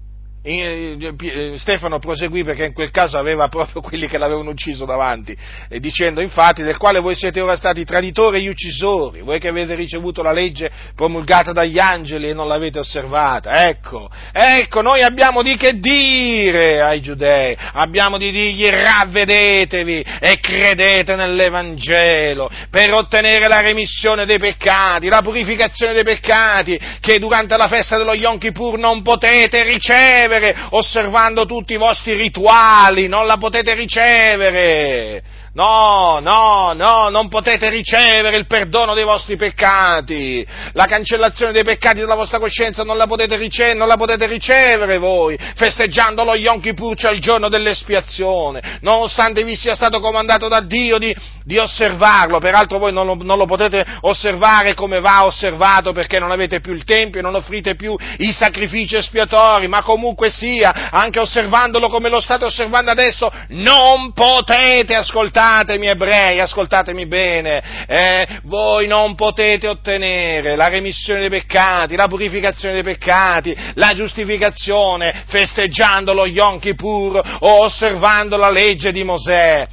Stefano proseguì perché in quel caso aveva proprio quelli che l'avevano ucciso davanti, e dicendo infatti del quale voi siete ora stati traditori e uccisori, voi che avete ricevuto la legge promulgata dagli angeli e non l'avete osservata. Ecco, ecco, noi abbiamo di che dire ai giudei, abbiamo di dirgli ravvedetevi e credete nell'Evangelo per ottenere la remissione dei peccati, la purificazione dei peccati che durante la festa dello Yom Kippur non potete ricevere ricevere osservando tutti i vostri rituali, non la potete ricevere. No, no, no, non potete ricevere il perdono dei vostri peccati, la cancellazione dei peccati della vostra coscienza non la potete, rice- non la potete ricevere voi, festeggiando lo Yom Kippur, cioè il giorno dell'espiazione, nonostante vi sia stato comandato da Dio di, di osservarlo, peraltro voi non lo, non lo, potete osservare come va osservato perché non avete più il Tempio, non offrite più i sacrifici espiatori, ma comunque sia, anche osservandolo come lo state osservando adesso, non potete ascoltare ascoltatemi ebrei, ascoltatemi bene, eh, voi non potete ottenere la remissione dei peccati, la purificazione dei peccati, la giustificazione festeggiando lo Yom Kippur o osservando la legge di Mosè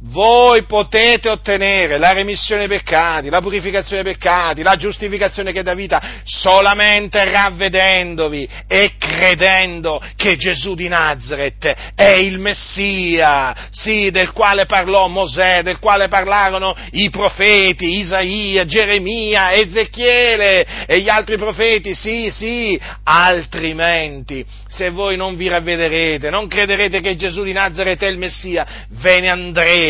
voi potete ottenere la remissione dei peccati, la purificazione dei peccati, la giustificazione che dà vita solamente ravvedendovi e credendo che Gesù di Nazareth è il Messia, sì, del quale parlò Mosè, del quale parlarono i profeti, Isaia, Geremia, Ezechiele e gli altri profeti, sì, sì, altrimenti se voi non vi ravvederete, non crederete che Gesù di Nazareth è il Messia, ve ne andrete,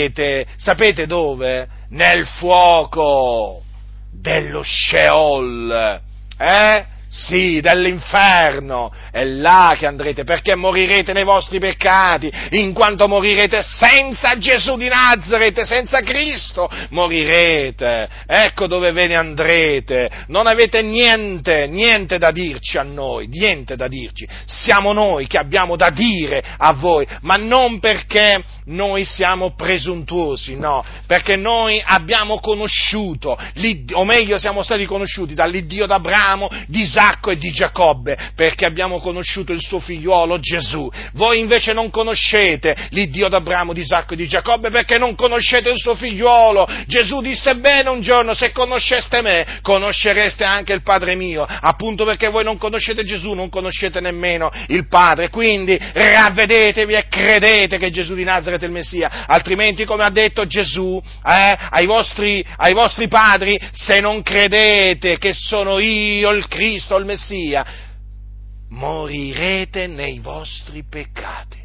sapete dove? Nel fuoco dello Sheol, eh? Sì, dell'inferno, è là che andrete, perché morirete nei vostri peccati, in quanto morirete senza Gesù di Nazareth, senza Cristo, morirete. Ecco dove ve ne andrete. Non avete niente, niente da dirci a noi, niente da dirci. Siamo noi che abbiamo da dire a voi, ma non perché noi siamo presuntuosi, no, perché noi abbiamo conosciuto, o meglio siamo stati conosciuti dall'Iddio d'Abramo, di Isacco e di Giacobbe, perché abbiamo conosciuto il suo figliuolo Gesù. Voi invece non conoscete l'Iddio d'Abramo, di Isacco e di Giacobbe perché non conoscete il suo figliuolo. Gesù disse bene un giorno, se conosceste me, conoscereste anche il Padre mio, appunto perché voi non conoscete Gesù, non conoscete nemmeno il Padre. Quindi ravvedetevi e credete che Gesù di Nazareth è il Messia, altrimenti come ha detto Gesù eh, ai, vostri, ai vostri padri, se non credete che sono io il Cristo, Cristo il Messia, morirete nei vostri peccati.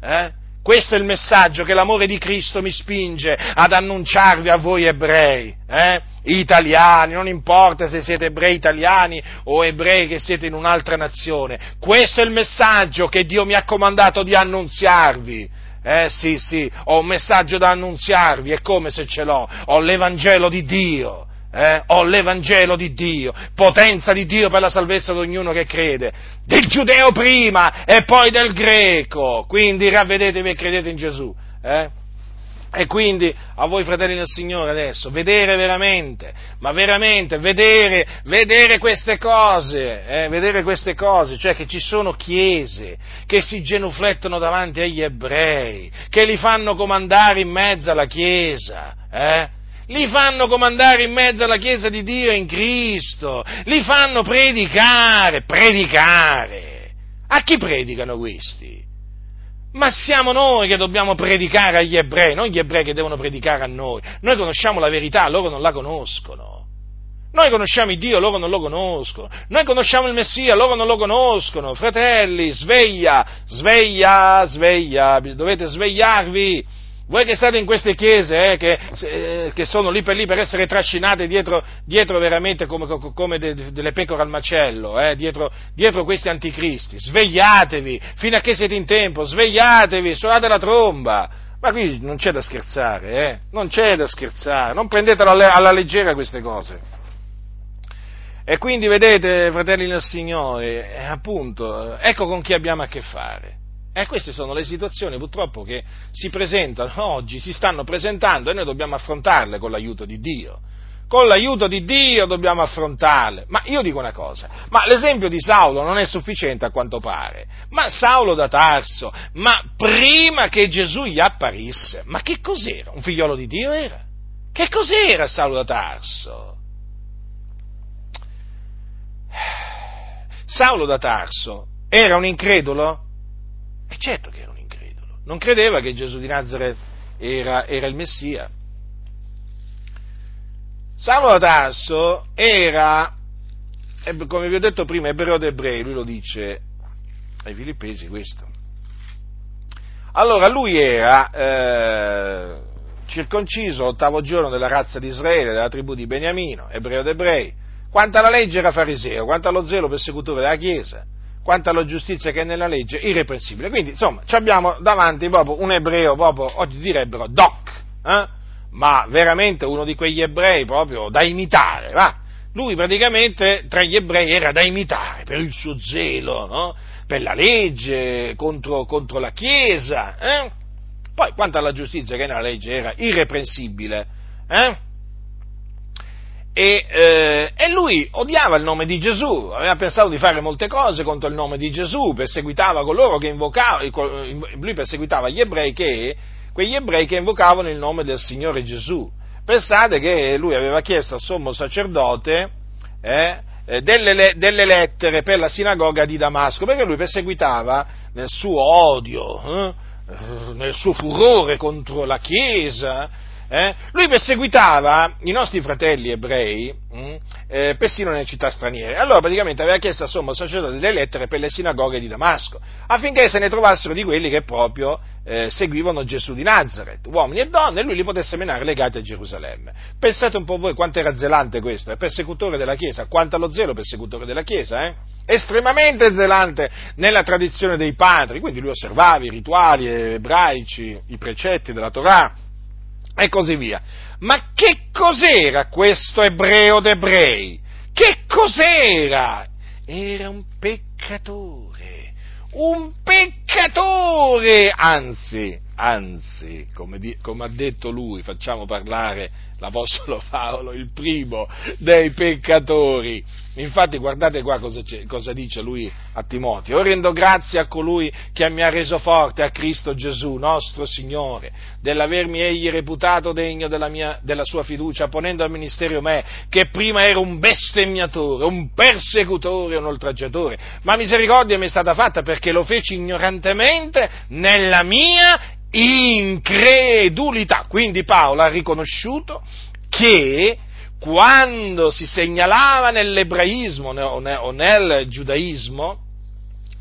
Eh? Questo è il messaggio che l'amore di Cristo mi spinge ad annunciarvi a voi ebrei, eh? italiani, non importa se siete ebrei italiani o ebrei che siete in un'altra nazione. Questo è il messaggio che Dio mi ha comandato di annunziarvi. Eh sì, sì, ho un messaggio da annunziarvi, è come se ce l'ho, ho l'Evangelo di Dio Eh? Ho l'Evangelo di Dio, potenza di Dio per la salvezza di ognuno che crede, del giudeo prima e poi del greco. Quindi ravvedetevi e credete in Gesù. Eh? E quindi a voi fratelli del Signore adesso, vedere veramente, ma veramente, vedere, vedere queste cose, eh, vedere queste cose, cioè che ci sono chiese che si genuflettono davanti agli ebrei, che li fanno comandare in mezzo alla chiesa, eh? Li fanno comandare in mezzo alla Chiesa di Dio in Cristo, li fanno predicare, predicare. A chi predicano questi? Ma siamo noi che dobbiamo predicare agli ebrei, non gli ebrei che devono predicare a noi. Noi conosciamo la verità, loro non la conoscono. Noi conosciamo il Dio, loro non lo conoscono. Noi conosciamo il Messia, loro non lo conoscono. Fratelli, sveglia, sveglia, sveglia, dovete svegliarvi voi che state in queste chiese, eh, che, eh, che, sono lì per lì per essere trascinate dietro, dietro veramente come, come de, delle pecore al macello, eh, dietro, dietro, questi anticristi, svegliatevi, fino a che siete in tempo, svegliatevi, suonate la tromba. Ma qui non c'è da scherzare, eh, non c'è da scherzare, non prendetelo alla, alla leggera queste cose. E quindi vedete, fratelli del Signore, eh, appunto, ecco con chi abbiamo a che fare. E queste sono le situazioni purtroppo che si presentano oggi, si stanno presentando e noi dobbiamo affrontarle con l'aiuto di Dio. Con l'aiuto di Dio dobbiamo affrontarle. Ma io dico una cosa, ma l'esempio di Saulo non è sufficiente a quanto pare. Ma Saulo da Tarso, ma prima che Gesù gli apparisse, ma che cos'era? Un figliolo di Dio era? Che cos'era Saulo da Tarso? Saulo da Tarso era un incredulo? E certo che era un incredulo, non credeva che Gesù di Nazareth era, era il Messia. Saulo Tasso era, come vi ho detto prima, ebreo d'ebrei, lui lo dice ai filippesi questo. Allora lui era eh, circonciso l'ottavo giorno della razza di Israele, della tribù di Beniamino, ebreo d'ebrei. Quanto alla legge era fariseo, quanto allo zelo persecutore della Chiesa quanto alla giustizia che è nella legge, irreprensibile. Quindi, insomma, abbiamo davanti proprio un ebreo, proprio, oggi direbbero doc, eh? ma veramente uno di quegli ebrei proprio da imitare, va? Lui praticamente tra gli ebrei era da imitare per il suo zelo, no? per la legge, contro, contro la Chiesa. Eh? Poi, quanto alla giustizia che nella legge era irreprensibile, eh? E, eh, e, lui odiava il nome di Gesù, aveva pensato di fare molte cose contro il nome di Gesù, perseguitava coloro che invocavano, lui perseguitava gli ebrei che, quegli ebrei che invocavano il nome del Signore Gesù. Pensate che lui aveva chiesto al sommo sacerdote eh, eh delle, delle, lettere per la sinagoga di Damasco, perché lui perseguitava nel suo odio, eh, nel suo furore contro la Chiesa, eh? Lui perseguitava i nostri fratelli ebrei, mh, mm, eh, persino nelle città straniere. Allora praticamente aveva chiesto al sommo sacerdote delle lettere per le sinagoghe di Damasco, affinché se ne trovassero di quelli che proprio eh, seguivano Gesù di Nazareth, uomini e donne, e lui li potesse menare legati a Gerusalemme. Pensate un po' voi quanto era zelante questo, è persecutore della Chiesa, quanto allo zelo persecutore della Chiesa, eh? estremamente zelante nella tradizione dei padri, quindi lui osservava i rituali ebraici, i precetti della Torah, e così via. Ma che cos'era questo ebreo d'ebrei? Che cos'era? Era un peccatore, un peccatore, anzi, anzi, come, di, come ha detto lui, facciamo parlare l'Apostolo Paolo, il primo dei peccatori. Infatti guardate qua cosa, cosa, dice lui a Timoteo. Rendo grazie a colui che mi ha reso forte, a Cristo Gesù, nostro Signore, dell'avermi egli reputato degno della, mia, della sua fiducia, ponendo al ministero me, che prima ero un bestemmiatore, un persecutore, un oltraggiatore, ma misericordia mi è stata fatta perché lo feci ignorantemente nella mia incredulità. Quindi Paolo ha riconosciuto che quando si segnalava nell'ebraismo o nel giudaismo,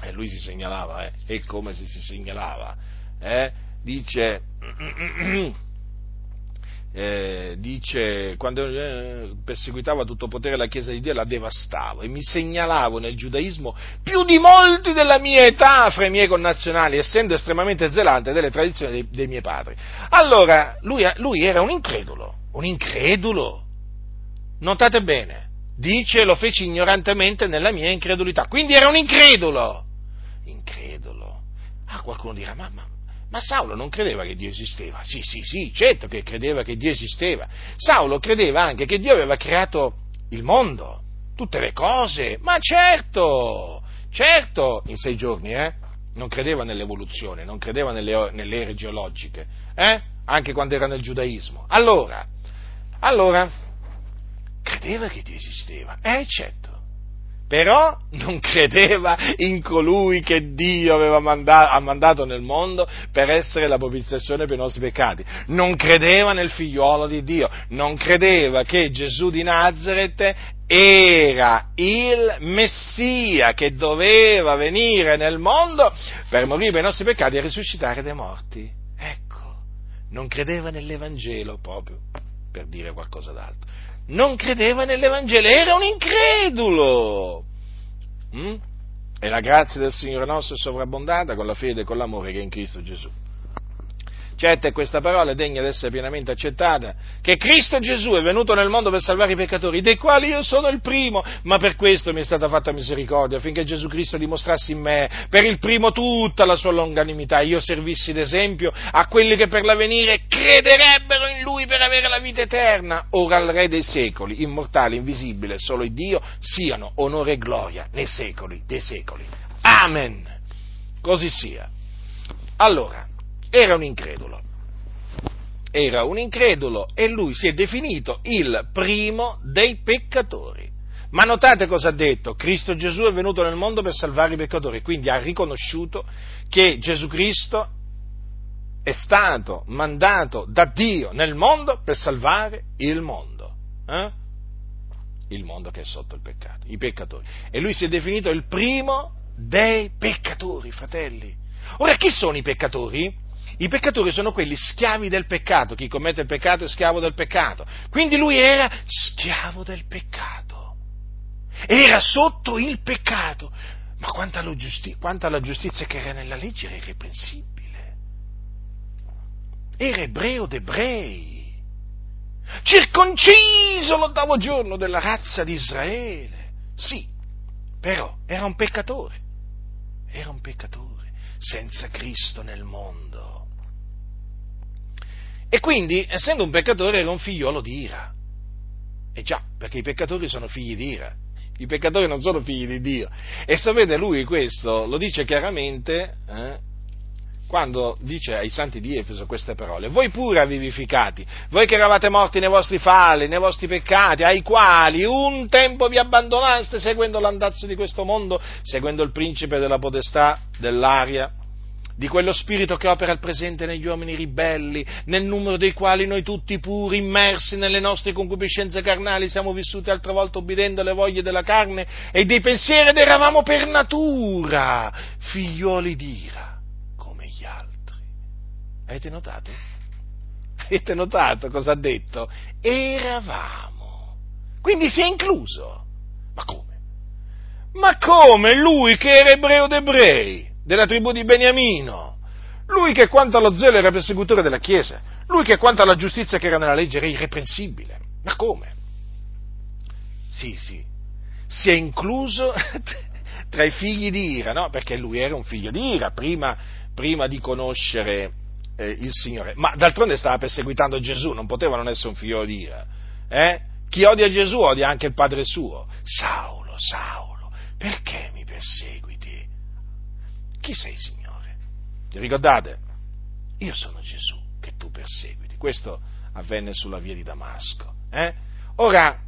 e lui si segnalava, eh, e come si, si segnalava, eh, dice eh, dice, quando eh, perseguitava tutto potere la Chiesa di Dio la devastavo e mi segnalavo nel giudaismo più di molti della mia età fra i miei connazionali, essendo estremamente zelante delle tradizioni dei, dei miei padri. Allora, lui, lui era un incredulo, un incredulo. notate bene, dice lo feci ignorantemente nella mia incredulità, quindi era un incredulo, incredulo. Ah, qualcuno dirà, ma, ma, Saulo non credeva che Dio esisteva? Sì, sì, sì, certo che credeva che Dio esisteva. Saulo credeva anche che Dio aveva creato il mondo, tutte le cose, ma certo, certo, in sei giorni, eh? Non credeva nell'evoluzione, non credeva nelle, nelle ere geologiche, eh? Anche quando era nel giudaismo. Allora, allora, credeva che Dio esisteva, eh certo, però non credeva in colui che Dio aveva mandato, ha mandato nel mondo per essere la propiziazione per i nostri peccati, non credeva nel figliuolo di Dio, non credeva che Gesù di Nazareth era il Messia che doveva venire nel mondo per morire per i nostri peccati e risuscitare dai morti. Ecco, non credeva nell'Evangelo proprio, per dire qualcosa d'altro non credeva nell'Evangelo, era un incredulo. Mm? E la grazia del Signore nostro è sovrabbondata con la fede e con l'amore che è in Cristo Gesù. Certo è questa parola è degna di essere pienamente accettata, che Cristo Gesù è venuto nel mondo per salvare i peccatori, dei quali io sono il primo, ma per questo mi è stata fatta misericordia, affinché Gesù Cristo dimostrasse in me, per il primo tutta la sua longanimità, io servissi d'esempio a quelli che per l'avvenire crederebbero in Lui per avere la vita eterna. Ora al Re dei secoli, immortale, invisibile, solo il Dio, siano onore e gloria nei secoli dei secoli. Amen. Così sia. Allora, era un incredulo. Era un incredulo e lui si è definito il primo dei peccatori. Ma notate cosa ha detto? Cristo Gesù è venuto nel mondo per salvare i peccatori, quindi ha riconosciuto che Gesù Cristo è stato mandato da Dio nel mondo per salvare il mondo. Eh? Il mondo che è sotto il peccato, i peccatori. E lui si è definito il primo dei peccatori, fratelli. Ora, chi sono i peccatori? I peccatori sono quelli schiavi del peccato, chi commette il peccato è schiavo del peccato. Quindi lui era schiavo del peccato, era sotto il peccato, ma quanto alla, giusti- quanto alla giustizia che era nella legge era irreprensibile. Era ebreo d'ebrei, circonciso l'ottavo giorno della razza di Israele. Sì, però era un peccatore, era un peccatore senza Cristo nel mondo. E quindi, essendo un peccatore, era un figliolo di ira. E già, perché i peccatori sono figli di ira. I peccatori non sono figli di Dio. E sapete, lui questo lo dice chiaramente eh, quando dice ai santi di Efeso queste parole. Voi pure vivificati, voi che eravate morti nei vostri falli, nei vostri peccati, ai quali un tempo vi abbandonaste seguendo l'andazzo di questo mondo, seguendo il principe della potestà dell'aria di quello spirito che opera al presente negli uomini ribelli, nel numero dei quali noi tutti puri, immersi nelle nostre concupiscenze carnali, siamo vissuti altre volte obbedendo alle voglie della carne e dei pensieri ed eravamo per natura figlioli d'ira, come gli altri. Avete notato? Avete notato cosa ha detto? Eravamo. Quindi si è incluso. Ma come? Ma come lui che era ebreo d'ebrei? Della tribù di Beniamino, lui che quanto allo zelo era persecutore della Chiesa, lui che quanto alla giustizia che era nella legge era irreprensibile. Ma come? Sì, sì, si è incluso tra i figli di Ira, no? Perché lui era un figlio di Ira prima, prima di conoscere eh, il Signore. Ma d'altronde stava perseguitando Gesù, non poteva non essere un figlio di Ira. Eh? Chi odia Gesù odia anche il padre suo. Saulo, Saulo, perché mi persegui? Chi sei, Signore? Vi ricordate? Io sono Gesù che tu perseguiti. Questo avvenne sulla via di Damasco. Eh? Ora,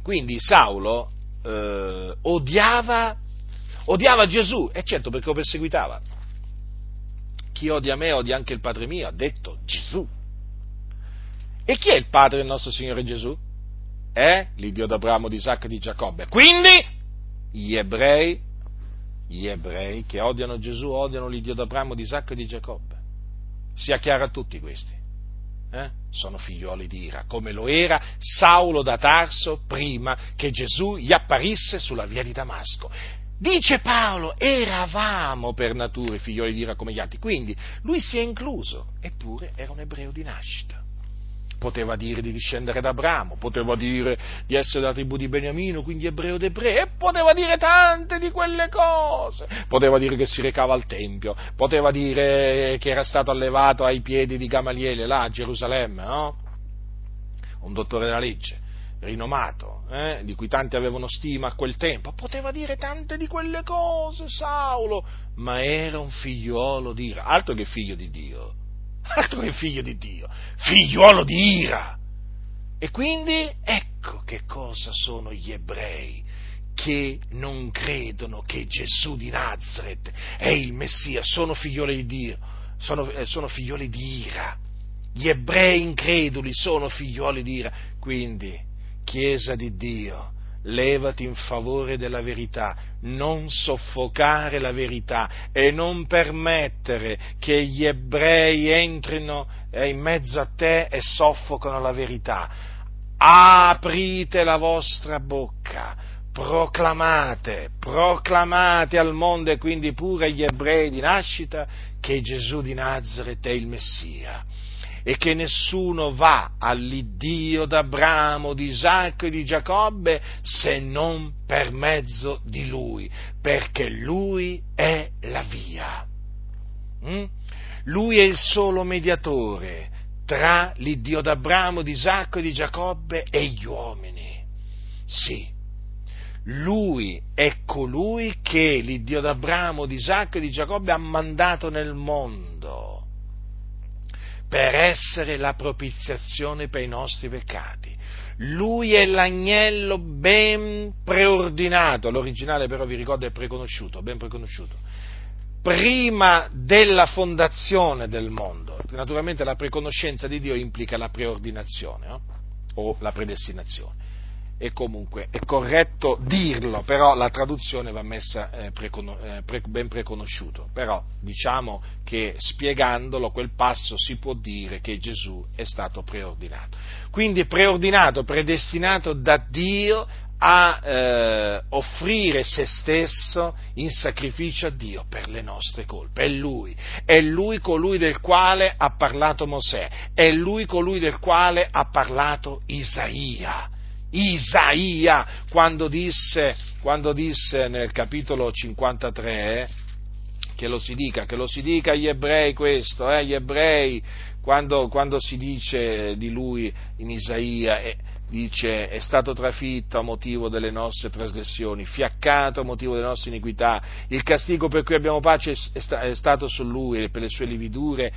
quindi Saulo eh, odiava, odiava Gesù, e certo perché lo perseguitava. Chi odia me odia anche il Padre mio, ha detto Gesù. E chi è il Padre del nostro Signore Gesù? È l'Iddio d'Abramo, di Isacco e di Giacobbe. Quindi gli ebrei gli ebrei che odiano Gesù odiano l'Iddio d'Abramo, di Isacco e di Giacobbe. Sia chiaro a tutti questi. Eh? Sono figlioli di ira, come lo era Saulo da Tarso prima che Gesù gli apparisse sulla via di Damasco. Dice Paolo, eravamo per natura figlioli di ira come gli altri, quindi lui si è incluso, eppure era un ebreo di nascita. Poteva dire di discendere da Abramo, poteva dire di essere della tribù di Beniamino, quindi ebreo d'ebrei, e poteva dire tante di quelle cose. Poteva dire che si recava al Tempio, poteva dire che era stato allevato ai piedi di Gamaliele là a Gerusalemme, no? Un dottore della legge rinomato, eh, di cui tanti avevano stima a quel tempo, poteva dire tante di quelle cose, Saulo, ma era un figliuolo di ira, altro che figlio di Dio, altro che figlio di Dio, figliuolo di ira. E quindi ecco che cosa sono gli ebrei che non credono che Gesù di Nazareth è il Messia, sono figlioli di Dio, sono, eh, sono figlioli di ira. Gli ebrei increduli sono figlioli di ira. Quindi, Chiesa di Dio, levati in favore della verità, non soffocare la verità e non permettere che gli ebrei entrino eh, in mezzo a te e soffocano la verità. Aprite la vostra bocca, proclamate, proclamate al mondo e quindi pure agli ebrei di nascita che Gesù di Nazareth è il Messia e che nessuno va all'Iddio d'Abramo, di Isacco e di Giacobbe se non per mezzo di Lui, perché Lui è la via. Mm? Lui è il solo mediatore tra l'Iddio d'Abramo, di Isacco e di Giacobbe e gli uomini. Sì, lui è colui che l'Iddio d'Abramo, di Isacco e di Giacobbe ha mandato nel mondo per essere la propiziazione per i nostri peccati. Lui è l'agnello ben preordinato, l'originale però vi ricordo è preconosciuto, ben preconosciuto, prima della fondazione del mondo. Naturalmente la preconoscenza di Dio implica la preordinazione no? o la predestinazione e comunque è corretto dirlo, però la traduzione va messa eh, precono, eh, pre, ben preconosciuto. Però diciamo che spiegandolo quel passo si può dire che Gesù è stato preordinato. Quindi preordinato, predestinato da Dio a eh, offrire se stesso in sacrificio a Dio per le nostre colpe. È Lui, è Lui colui del quale ha parlato Mosè, è Lui colui del quale ha parlato Isaia Isaia quando disse, quando disse nel capitolo 53 che lo si dica, che lo si dica agli ebrei questo, eh, gli ebrei, quando, quando, si dice di lui in Isaia, eh, dice è stato trafitto a motivo delle nostre trasgressioni, fiaccato a motivo delle nostre iniquità, il castigo per cui abbiamo pace è, è stato su lui e per le sue lividure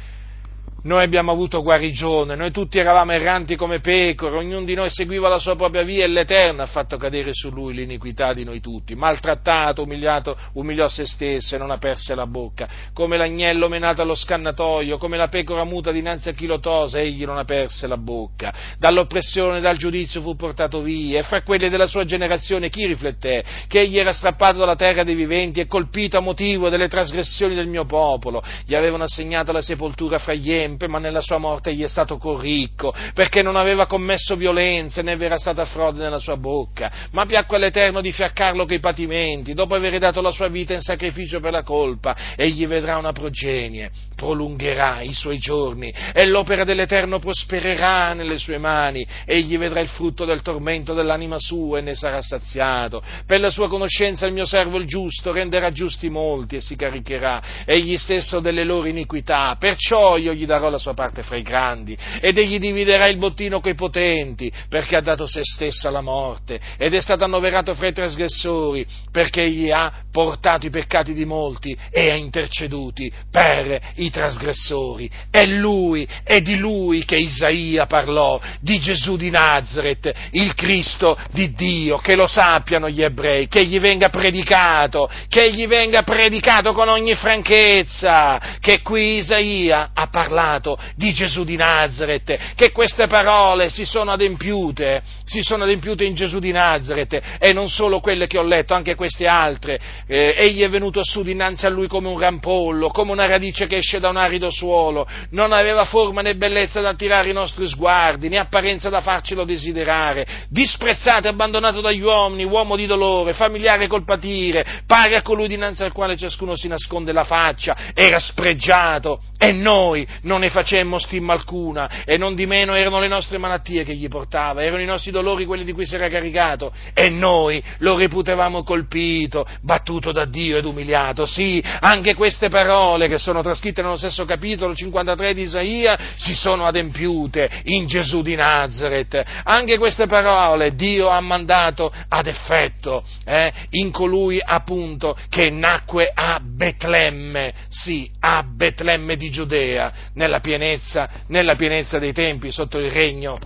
noi abbiamo avuto guarigione, noi tutti eravamo erranti come pecore, ognuno di noi seguiva la sua propria via e l'Eterno ha fatto cadere su lui l'iniquità di noi tutti, maltrattato, umiliato, umiliò se stesso e non aperse la bocca, come l'agnello menato allo scannatoio, come la pecora muta dinanzi a chi lo tosa, egli non aperse la bocca, dall'oppressione dal giudizio fu portato via, e fra quelli della sua generazione chi rifletté? Che egli era strappato dalla terra dei viventi e colpito a motivo delle trasgressioni del mio popolo, gli avevano assegnato la sepoltura fra gli empi, sempre, ma nella sua morte egli è stato corricco, perché non aveva commesso violenze, né era stata frode nella sua bocca, ma piacque all'Eterno di fiaccarlo coi patimenti, dopo aver dato la sua vita in sacrificio per la colpa, egli vedrà una progenie, prolungherà i suoi giorni, e l'opera dell'Eterno prospererà nelle sue mani, egli vedrà il frutto del tormento dell'anima sua e ne sarà saziato. Per la sua conoscenza il mio servo il giusto renderà giusti molti e si caricherà, egli stesso delle loro iniquità, perciò io gli darò darò la sua parte fra i grandi ed egli dividerà il bottino coi potenti perché ha dato se stesso alla morte ed è stato annoverato fra i trasgressori perché egli ha portato i peccati di molti e ha interceduti per i trasgressori. È lui, è di lui che Isaia parlò, di Gesù di Nazareth, il Cristo di Dio, che lo sappiano gli ebrei, che gli venga predicato, che gli venga predicato con ogni franchezza, che qui Isaia ha parlato parlato di Gesù di Nazareth, che queste parole si sono adempiute, si sono adempiute in Gesù di Nazareth e non solo quelle che ho letto, anche queste altre. Eh, egli è venuto su dinanzi a lui come un rampollo, come una radice che esce da un arido suolo, non aveva forma né bellezza da attirare i nostri sguardi, né apparenza da farcelo desiderare, disprezzato e abbandonato dagli uomini, uomo di dolore, familiare col patire, pari a colui dinanzi al quale ciascuno si nasconde la faccia, era spregiato e noi non non ne facemmo stima alcuna e non di meno erano le nostre malattie che gli portava, erano i nostri dolori quelli di cui si era caricato e noi lo reputavamo colpito, battuto da Dio ed umiliato. Sì, anche queste parole che sono trascritte nello stesso capitolo 53 di Isaia si sono adempiute in Gesù di Nazareth. Anche queste parole Dio ha mandato ad effetto eh, in colui appunto che nacque a Betlemme, sì, a Betlemme di Giudea, nella pienezza, nella pienezza dei tempi, sotto il regno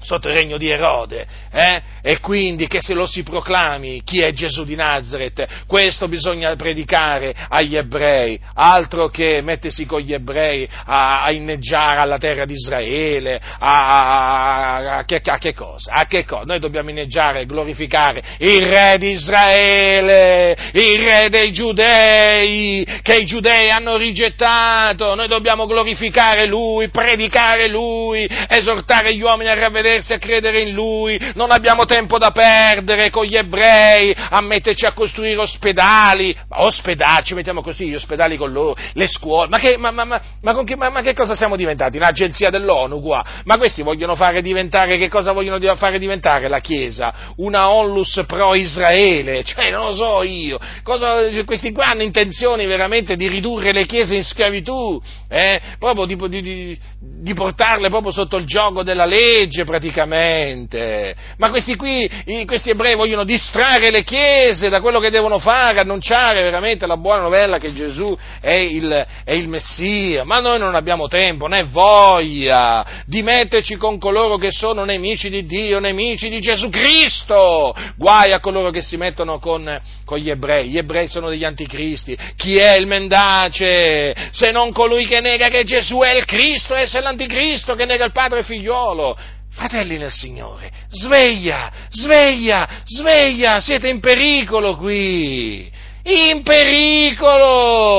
sotto il regno di Erode, eh? e quindi che se lo si proclami chi è Gesù di Nazareth, questo bisogna predicare agli ebrei, altro che mettersi con gli ebrei a, a inneggiare alla terra di Israele, a, a, che, a che cosa? A che cosa? Noi dobbiamo inneggiare e glorificare il re di Israele, il re dei giudei, che i giudei hanno rigettato, noi dobbiamo glorificare lui, predicare lui, esortare gli uomini a ravvedere rivedersi, a credere in Lui, non abbiamo tempo da perdere con gli ebrei, a metterci a costruire ospedali, ospedali, ci mettiamo così, gli ospedali con loro, le scuole, ma che, ma, ma, ma, che, ma che cosa siamo diventati? Un'agenzia dell'ONU qua? Ma questi vogliono fare diventare, che cosa vogliono fare diventare la Chiesa? Una onlus pro-Israele, cioè non lo so io, cosa, questi qua hanno intenzione veramente di ridurre le Chiese in schiavitù, eh? proprio di, di, di, di portarle proprio sotto il gioco della legge, praticamente. Ma questi qui, questi ebrei vogliono distrarre le chiese da quello che devono fare, annunciare veramente la buona novella che Gesù è il, è il Messia. Ma noi non abbiamo tempo né voglia di metterci con coloro che sono nemici di Dio, nemici di Gesù Cristo. Guai a coloro che si mettono con, con gli ebrei. Gli ebrei sono degli anticristi. Chi è il mendace? Se non colui che nega che Gesù è il Cristo, e se l'anticristo che nega il padre e figliuolo. Fratelli nel Signore, sveglia, sveglia, sveglia, siete in pericolo qui, in pericolo!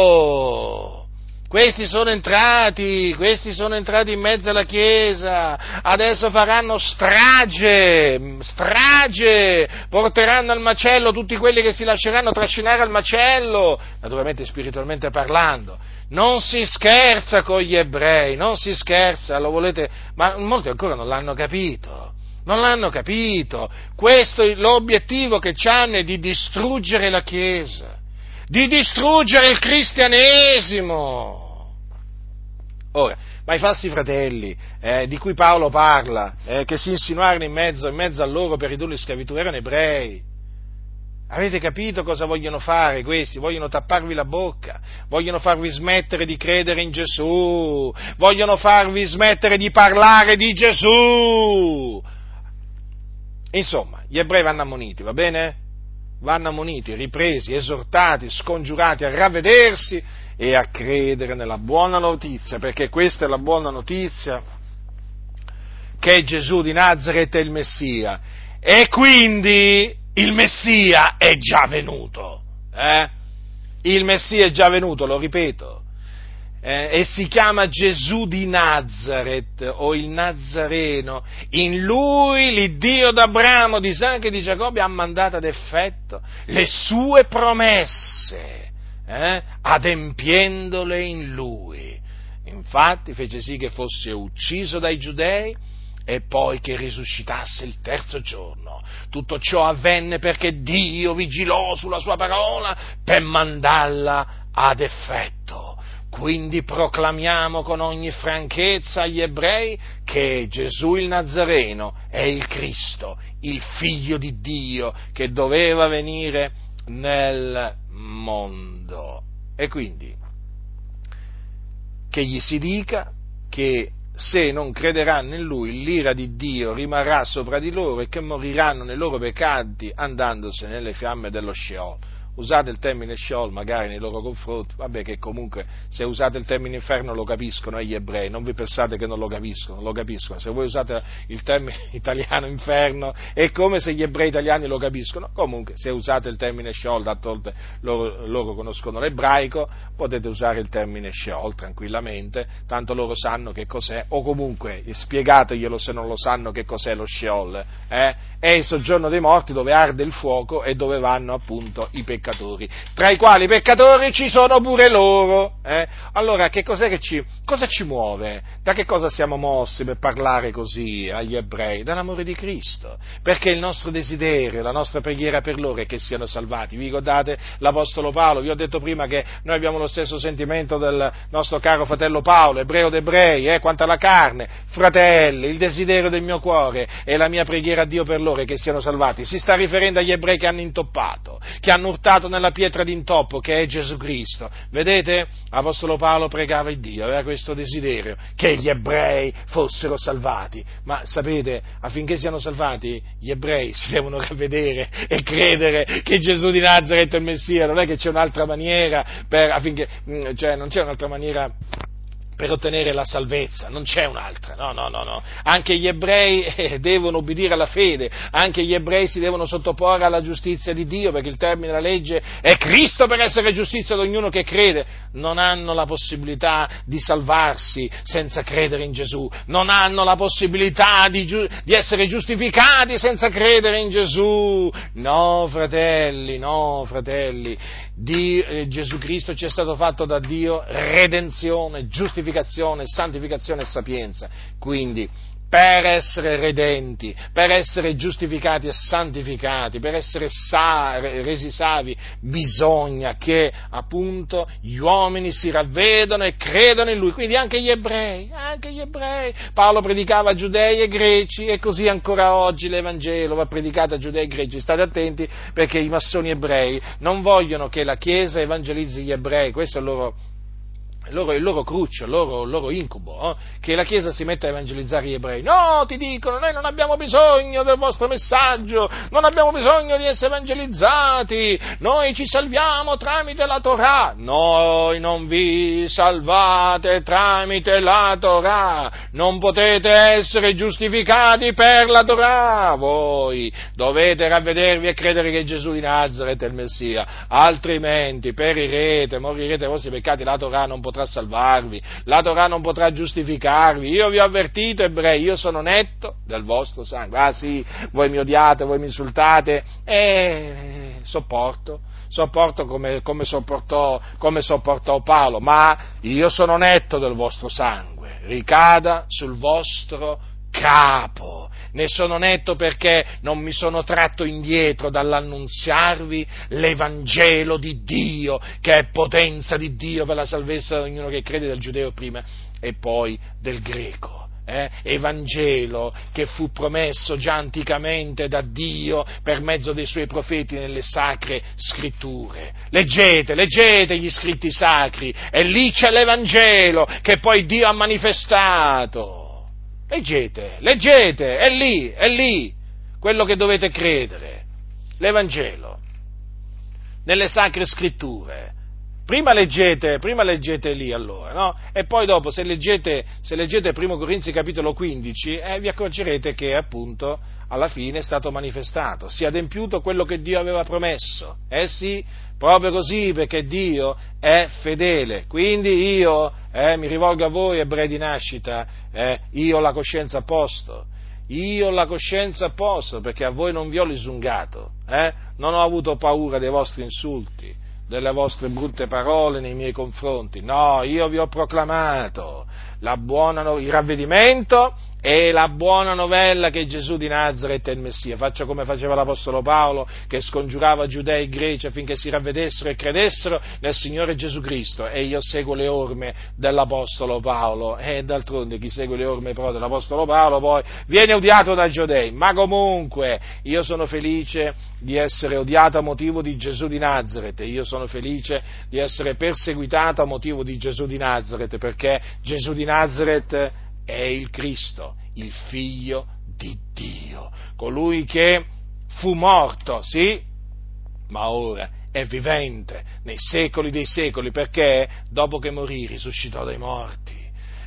Questi sono entrati, questi sono entrati in mezzo alla Chiesa, adesso faranno strage, strage, porteranno al macello tutti quelli che si lasceranno trascinare al macello, naturalmente spiritualmente parlando non si scherza con gli ebrei, non si scherza, lo volete, ma molti ancora non l'hanno capito. Non l'hanno capito. Questo è l'obiettivo che hanno è di distruggere la Chiesa, di distruggere il cristianesimo. Ora, ma i falsi fratelli eh, di cui Paolo parla, eh, che si insinuarono in mezzo, in mezzo a loro per ridurli in schiavitù, erano ebrei. Avete capito cosa vogliono fare questi? Vogliono tapparvi la bocca, vogliono farvi smettere di credere in Gesù, vogliono farvi smettere di parlare di Gesù. Insomma, gli ebrei vanno ammoniti, va bene? Vanno ammoniti, ripresi, esortati, scongiurati a ravvedersi e a credere nella buona notizia, perché questa è la buona notizia che Gesù di Nazareth è il Messia. E quindi il Messia è già venuto. Eh? Il Messia è già venuto, lo ripeto. Eh, e si chiama Gesù di Nazareth o il Nazareno. In lui l'Iddio d'Abramo, di Isacco e di Giacobbe ha mandato ad effetto le sue promesse, eh, adempiendole in lui. Infatti fece sì che fosse ucciso dai giudei e poi che risuscitasse il terzo giorno. Tutto ciò avvenne perché Dio vigilò sulla sua parola per mandarla ad effetto. Quindi proclamiamo con ogni franchezza agli ebrei che Gesù il Nazareno è il Cristo, il figlio di Dio che doveva venire nel mondo. E quindi che gli si dica che se non crederanno in lui, l'ira di Dio rimarrà sopra di loro e che moriranno nei loro peccati andandosene nelle fiamme dello Sheol usate il termine Sheol magari nei loro confronti, vabbè che comunque se usate il termine inferno lo capiscono gli ebrei, non vi pensate che non lo capiscono, lo capiscono, se voi usate il termine italiano inferno è come se gli ebrei italiani lo capiscono, comunque se usate il termine Sheol, d'altronde loro, loro conoscono l'ebraico, potete usare il termine Sheol tranquillamente, tanto loro sanno che cos'è, o comunque spiegateglielo se non lo sanno che cos'è lo Sheol, eh? è il soggiorno dei morti dove arde il fuoco e dove vanno appunto i peccatori peccatori, tra i quali peccatori ci sono pure loro. Eh? Allora, che cos'è che ci, cosa ci muove? Da che cosa siamo mossi per parlare così agli ebrei? Dall'amore di Cristo, perché il nostro desiderio, la nostra preghiera per loro è che siano salvati. Vi ricordate l'Apostolo Paolo? Vi ho detto prima che noi abbiamo lo stesso sentimento del nostro caro fratello Paolo, ebreo d'ebrei, eh, quanto alla carne. Fratelli, il desiderio del mio cuore e la mia preghiera a Dio per loro è che siano salvati. Si sta riferendo agli ebrei che hanno intoppato, che hanno urtato nella pietra d'intoppo, che è Gesù Cristo. Vedete? Apostolo Paolo pregava il Dio, aveva questo desiderio, che gli ebrei fossero salvati. Ma sapete, affinché siano salvati, gli ebrei si devono ravvedere e credere che Gesù di Nazareth è il Messia, non è che c'è un'altra maniera per, affinché, mm, cioè non c'è un'altra maniera per ottenere la salvezza, non c'è un'altra, no, no, no, no. Anche gli ebrei eh, devono obbedire alla fede, anche gli ebrei si devono sottoporre alla giustizia di Dio, perché il termine della legge è Cristo per essere giustizia di ognuno che crede. Non hanno la possibilità di salvarsi senza credere in Gesù, non hanno la possibilità di, di essere giustificati senza credere in Gesù. No, fratelli, no, fratelli, di eh, Gesù Cristo ci è stato fatto da Dio redenzione, giustificazione, santificazione e sapienza. Quindi per essere redenti, per essere giustificati e santificati, per essere sa- resi savi, bisogna che appunto gli uomini si ravvedano e credano in Lui, quindi anche gli ebrei, anche gli ebrei. Paolo predicava a giudei e greci e così ancora oggi l'Evangelo va predicato a giudei e greci. State attenti perché i massoni ebrei non vogliono che la Chiesa evangelizzi gli ebrei, questo è il loro loro, il loro cruccio, il loro, il loro incubo, eh? che la Chiesa si mette a evangelizzare gli ebrei. No, ti dicono, noi non abbiamo bisogno del vostro messaggio, non abbiamo bisogno di essere evangelizzati, noi ci salviamo tramite la Torah. Noi non vi salvate tramite la Torah, non potete essere giustificati per la Torah. Voi dovete ravvedervi e credere che Gesù di Nazareth è il Messia, altrimenti perirete, morirete ai vostri peccati, la Torah non potrà potrà salvarvi, la Torah non potrà giustificarvi. Io vi ho avvertito, ebrei, io sono netto del vostro sangue. Ah sì, voi mi odiate, voi mi insultate, eh, sopporto, sopporto come, come, sopportò, come sopportò Paolo, ma io sono netto del vostro sangue, ricada sul vostro capo. Ne sono netto perché non mi sono tratto indietro dall'annunziarvi l'Evangelo di Dio, che è potenza di Dio per la salvezza di ognuno che crede, del giudeo prima e poi del greco. Eh, Evangelo che fu promesso già anticamente da Dio per mezzo dei suoi profeti nelle sacre scritture. Leggete, leggete gli scritti sacri e lì c'è l'Evangelo che poi Dio ha manifestato. Leggete, leggete, è lì, è lì quello che dovete credere, l'Evangelo, nelle sacre scritture. Prima leggete, prima leggete lì allora, no? E poi dopo, se leggete, se leggete 1 Corinzi capitolo 15, eh, vi accorgerete che appunto alla fine è stato manifestato, si è adempiuto quello che Dio aveva promesso. Eh sì, proprio così, perché Dio è fedele. Quindi io eh, mi rivolgo a voi, ebrei di nascita, eh, io ho la coscienza a posto. Io ho la coscienza a posto perché a voi non vi ho lisungato, eh? non ho avuto paura dei vostri insulti, delle vostre brutte parole nei miei confronti. No, io vi ho proclamato buona, il ravvedimento e la buona novella che Gesù di Nazareth è il Messia. Faccia come faceva l'Apostolo Paolo, che scongiurava giudei e greci affinché si ravvedessero e credessero nel Signore Gesù Cristo. E io seguo le orme dell'Apostolo Paolo. E d'altronde chi segue le orme però dell'Apostolo Paolo poi viene odiato dai giudei. Ma comunque io sono felice di essere odiato a motivo di Gesù di Nazareth. Io sono felice di essere perseguitato a motivo di Gesù di Nazareth, perché Gesù di Nazareth è il Cristo, il figlio di Dio, colui che fu morto, sì, ma ora è vivente nei secoli dei secoli, perché dopo che morì risuscitò dai morti.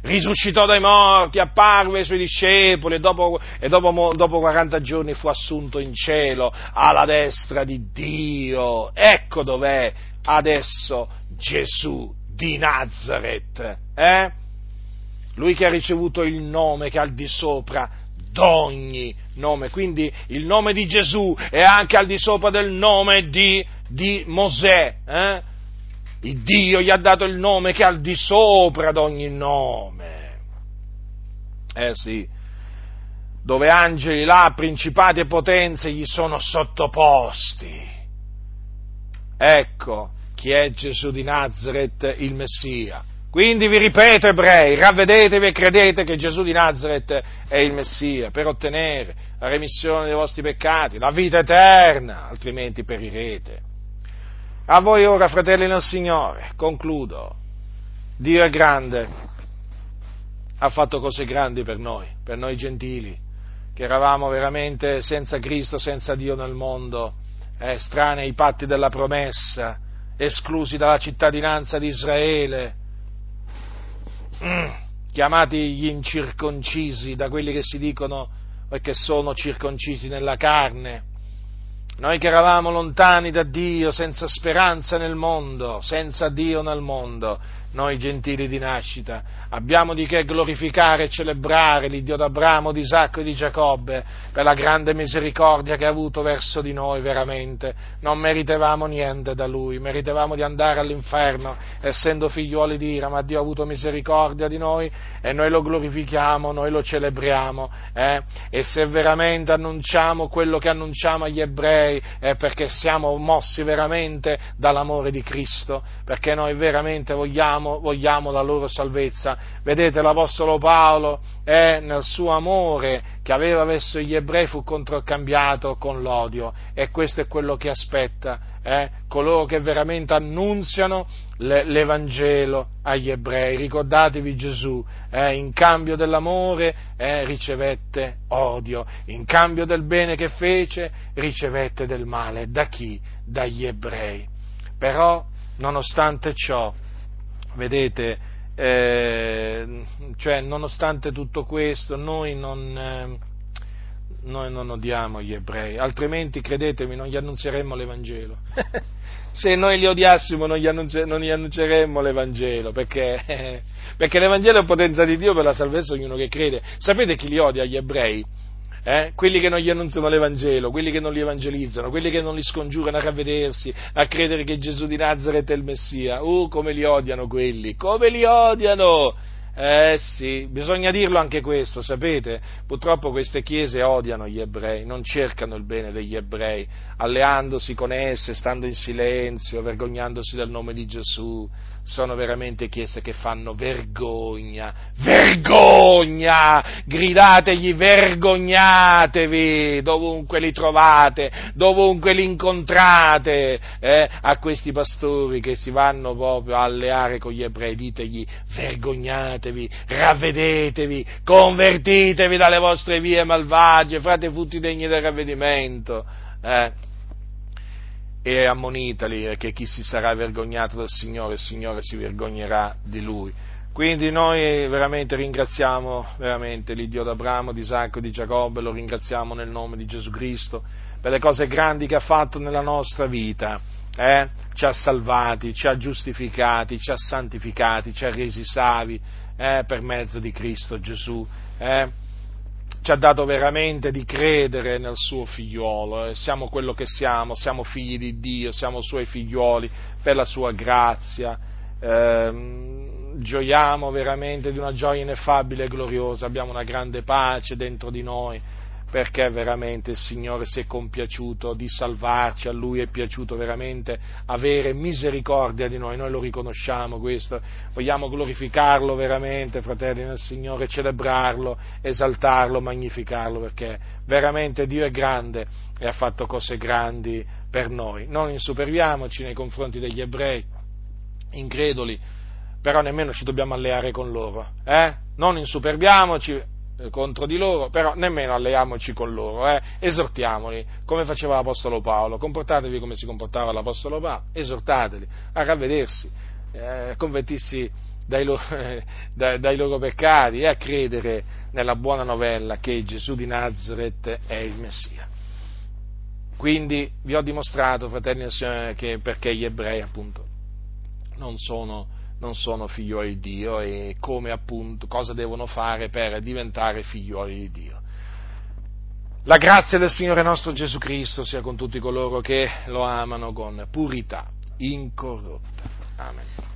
Risuscitò dai morti, apparve ai suoi discepoli e, dopo, e dopo, dopo 40 giorni fu assunto in cielo alla destra di Dio. Ecco dov'è adesso Gesù di Nazareth. Eh? Lui che ha ricevuto il nome che è al di sopra d'ogni nome, quindi il nome di Gesù è anche al di sopra del nome di di Mosè. Eh? Il Dio gli ha dato il nome che è al di sopra di ogni nome. Eh sì, dove angeli là, principati e potenze gli sono sottoposti. Ecco chi è Gesù di Nazareth, il Messia. Quindi vi ripeto, ebrei, ravvedetevi e credete che Gesù di Nazareth è il Messia per ottenere la remissione dei vostri peccati, la vita eterna, altrimenti perirete. A voi ora, fratelli nel Signore, concludo. Dio è grande, ha fatto cose grandi per noi, per noi gentili, che eravamo veramente senza Cristo, senza Dio nel mondo, eh, ai patti della promessa, esclusi dalla cittadinanza di Israele mm, chiamati gli incirconcisi da quelli che si dicono che sono circoncisi nella carne. Noi che eravamo lontani da Dio, senza speranza nel mondo, senza Dio nel mondo, noi gentili di nascita, abbiamo di che glorificare e celebrare l'Iddio d'Abramo, di Isacco e di Giacobbe per la grande misericordia che ha avuto verso di noi veramente. Non meritevamo niente da Lui, meritevamo di andare all'inferno essendo figliuoli di ira, ma Dio ha avuto misericordia di noi e noi lo glorifichiamo, noi lo celebriamo. Eh? E se veramente annunciamo quello che annunciamo agli ebrei è perché siamo mossi veramente dall'amore di Cristo, perché noi veramente vogliamo vogliamo, vogliamo la loro salvezza. Vedete, l'Apostolo Paolo eh, nel suo amore che aveva verso gli ebrei fu controcambiato con l'odio e questo è quello che aspetta eh, coloro che veramente annunziano l'Evangelo agli ebrei. Ricordatevi Gesù, eh, in cambio dell'amore eh, ricevette odio, in cambio del bene che fece ricevette del male. Da chi? Dagli ebrei. Però, nonostante ciò, Vedete, eh, cioè, nonostante tutto questo, noi non, eh, noi non odiamo gli ebrei, altrimenti, credetemi, non gli annunzieremmo l'Evangelo. Se noi li odiassimo non gli, annunceremmo l'Evangelo, perché, perché l'Evangelo è potenza di Dio per la salvezza di ognuno che crede. Sapete chi li odia gli ebrei? Eh? quelli che non gli annunziano l'Evangelo, quelli che non li evangelizzano, quelli che non li scongiurano a ravvedersi, a credere che Gesù di Nazareth è il Messia. Uh, come li odiano quelli, come li odiano! Eh sì, bisogna dirlo anche questo, sapete? Purtroppo queste chiese odiano gli ebrei, non cercano il bene degli ebrei, alleandosi con esse, stando in silenzio, vergognandosi del nome di Gesù. Sono veramente chiese che fanno vergogna, vergogna! Gridategli vergognatevi dovunque li trovate, dovunque li incontrate, eh? a questi pastori che si vanno proprio a alleare con gli ebrei, ditegli vergognatevi, ravvedetevi, convertitevi dalle vostre vie malvagie, fate frutti degni del ravvedimento. Eh? E ammonitali che chi si sarà vergognato del Signore, il Signore si vergognerà di lui. Quindi noi veramente ringraziamo veramente l'Iddio d'Abramo, di Isacco e di Giacobbe, lo ringraziamo nel nome di Gesù Cristo per le cose grandi che ha fatto nella nostra vita. Eh? Ci ha salvati, ci ha giustificati, ci ha santificati, ci ha resi savi eh? per mezzo di Cristo Gesù. Eh? Ci ha dato veramente di credere nel suo figliuolo, eh. siamo quello che siamo, siamo figli di Dio, siamo suoi figliuoli per la sua grazia, eh, gioiamo veramente di una gioia ineffabile e gloriosa, abbiamo una grande pace dentro di noi perché veramente il Signore si è compiaciuto di salvarci, a Lui è piaciuto veramente avere misericordia di noi, noi lo riconosciamo questo, vogliamo glorificarlo veramente, fratelli nel Signore, celebrarlo, esaltarlo, magnificarlo, perché veramente Dio è grande e ha fatto cose grandi per noi. Non insuperviamoci nei confronti degli ebrei, increduli, però nemmeno ci dobbiamo alleare con loro, eh? Non insuperviamoci, eh, contro di loro, però nemmeno alleiamoci con loro, eh? esortiamoli, come faceva l'Apostolo Paolo, comportatevi come si comportava l'Apostolo Paolo, esortateli a ravvedersi, eh, convertirsi dai loro, dai, dai loro, peccati e a credere nella buona novella che Gesù di Nazareth è il Messia. Quindi vi ho dimostrato, fratelli del Signore, che perché gli ebrei appunto non sono non sono figlioli di Dio e come appunto cosa devono fare per diventare figlioli di Dio. La grazia del Signore nostro Gesù Cristo sia con tutti coloro che lo amano con purità incorrotta. Amen.